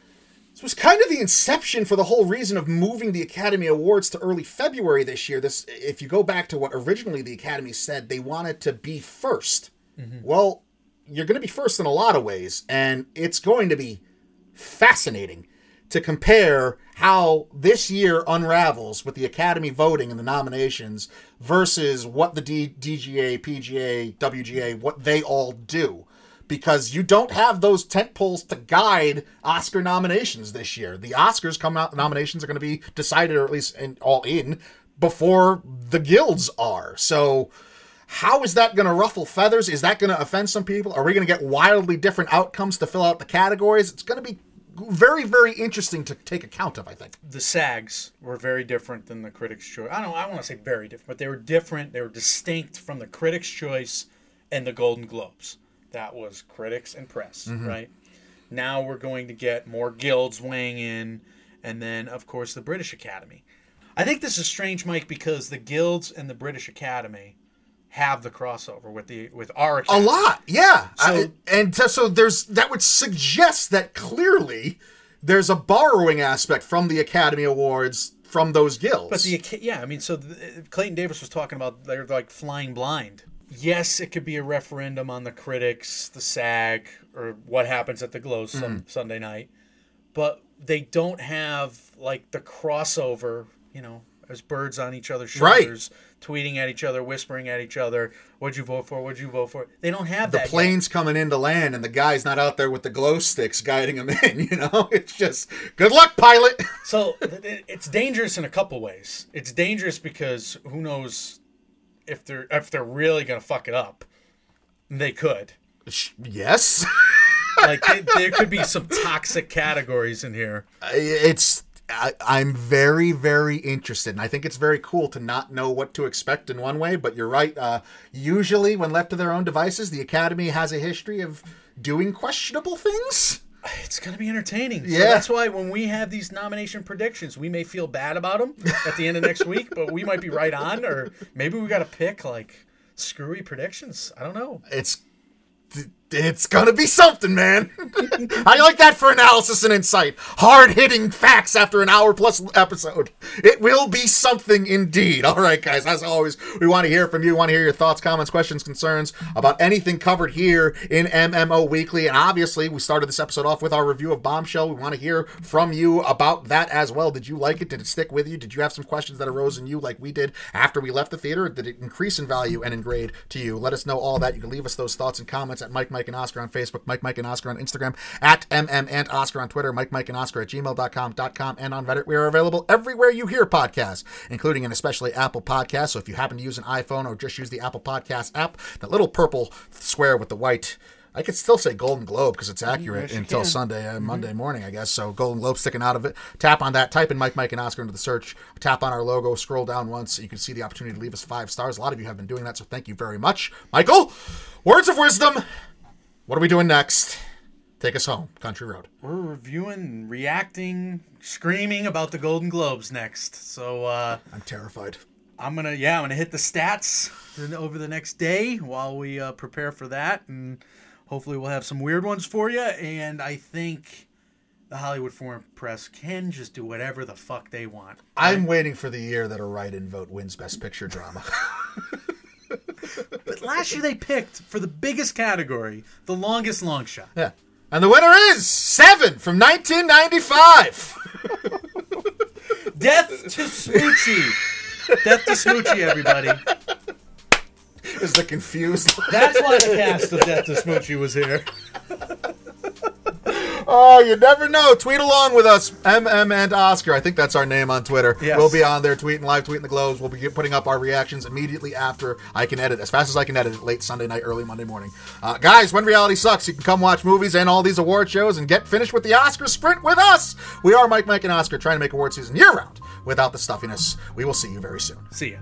This was kind of the inception for the whole reason of moving the Academy Awards to early February this year. This, if you go back to what originally the Academy said, they wanted to be 1st mm-hmm. Well, you're going to be first in a lot of ways, and it's going to be fascinating to compare how this year unravels with the Academy voting and the nominations versus what the D- DGA, PGA, WGA, what they all do because you don't have those tent poles to guide Oscar nominations this year. The Oscars come out nominations are going to be decided or at least in, all in before the guilds are. So how is that going to ruffle feathers? Is that going to offend some people? Are we going to get wildly different outcomes to fill out the categories? It's going to be very very interesting to take account of, I think. The SAGs were very different than the Critics' Choice. I don't. I want to say very different, but they were different. They were distinct from the Critics' Choice and the Golden Globes. That was critics and press, mm-hmm. right? Now we're going to get more guilds weighing in, and then of course the British Academy. I think this is strange, Mike, because the guilds and the British Academy have the crossover with the with our A lot, yeah. So- I- and so, so there's that would suggest that clearly there's a borrowing aspect from the Academy Awards from those guilds. But the yeah, I mean, so the, uh, Clayton Davis was talking about they're like flying blind. Yes, it could be a referendum on the critics, the SAG, or what happens at the Globes some mm-hmm. Sunday night, but they don't have like the crossover. You know, as birds on each other's shoulders Right. Tweeting at each other, whispering at each other, "What'd you vote for? What'd you vote for?" They don't have the that. yet. plane's coming in to land and the guy's not out there with the glow sticks guiding him [laughs] in you know it's just good luck pilot [laughs] So it's dangerous in a couple ways. It's dangerous because who knows if they're if they're really gonna fuck it up. They could. yes [laughs] Like there could be some toxic categories in here. it's I, I'm very, very interested, and I think it's very cool to not know what to expect in one way. But you're right. Uh, usually, when left to their own devices, the Academy has a history of doing questionable things. It's gonna be entertaining. So Yeah. that's why when we have these nomination predictions, we may feel bad about them at the end of next week, but we might be right on, or maybe we got to pick like screwy predictions. I don't know. It's it's gonna be something, man. [laughs] I like that for analysis and insight. Hard hitting facts after an hour plus episode. It will be something indeed. All right, guys. As always, we want to hear from you. we Want to hear your thoughts, comments, questions, concerns about anything covered here in MMO Weekly. And obviously, we started this episode off with our review of Bombshell. We want to hear from you about that as well. Did you like it? Did it stick with you? Did you have some questions that arose in you like we did after we left the theater? Did it increase in value and in grade to you? Let us know all that. You can leave us those thoughts and comments at Mike, Mike, and Oscar on Facebook, Mike, Mike, and Oscar on Instagram, at MM and Oscar on Twitter, Mike, Mike, and Oscar at gmail.com, .com, and on Reddit. We are available everywhere you hear podcasts, including and especially Apple Podcasts. So if you happen to use an iPhone or just use the Apple Podcast app, that little purple square with the white. I could still say Golden Globe because it's accurate Yes, until can. Sunday, uh, Monday morning, I guess. So Golden Globe sticking out of it. Tap on that. Type in Mike, Mike, and Oscar into the search. Tap on our logo. Scroll down once. You can see the opportunity to leave us five stars. A lot of you have been doing that, so thank you very much, Michael. Words of wisdom. What are we doing next? Take us home, Country Road. We're reviewing, reacting, screaming about the Golden Globes next. So uh, I'm terrified. I'm gonna, yeah, I'm gonna hit the stats over the next day while we uh, prepare for that, and hopefully we'll have some weird ones for you. And I think the Hollywood Foreign Press can just do whatever the fuck they want. I'm waiting for the year that a write-in vote wins Best Picture Drama. [laughs] But last year they picked for the biggest category, the longest long shot. yeah. And the winner is Seven from 1995. [laughs] Death to Smoochy. Death to Smoochy, everybody. is the confused. That's why the cast of Death to Smoochy was here. Oh, you never know. Tweet along with us, MM and Oscar. I think that's our name on Twitter. Yes. We'll be on there tweeting live, tweeting the globes. We'll be putting up our reactions immediately after I can edit, as fast as I can edit it, late Sunday night, early Monday morning. Uh, guys, when reality sucks, you can come watch movies and all these award shows and get finished with the Oscar sprint with us. We are Mike, Mike, and Oscar trying to make award season year round without the stuffiness. We will see you very soon. See ya.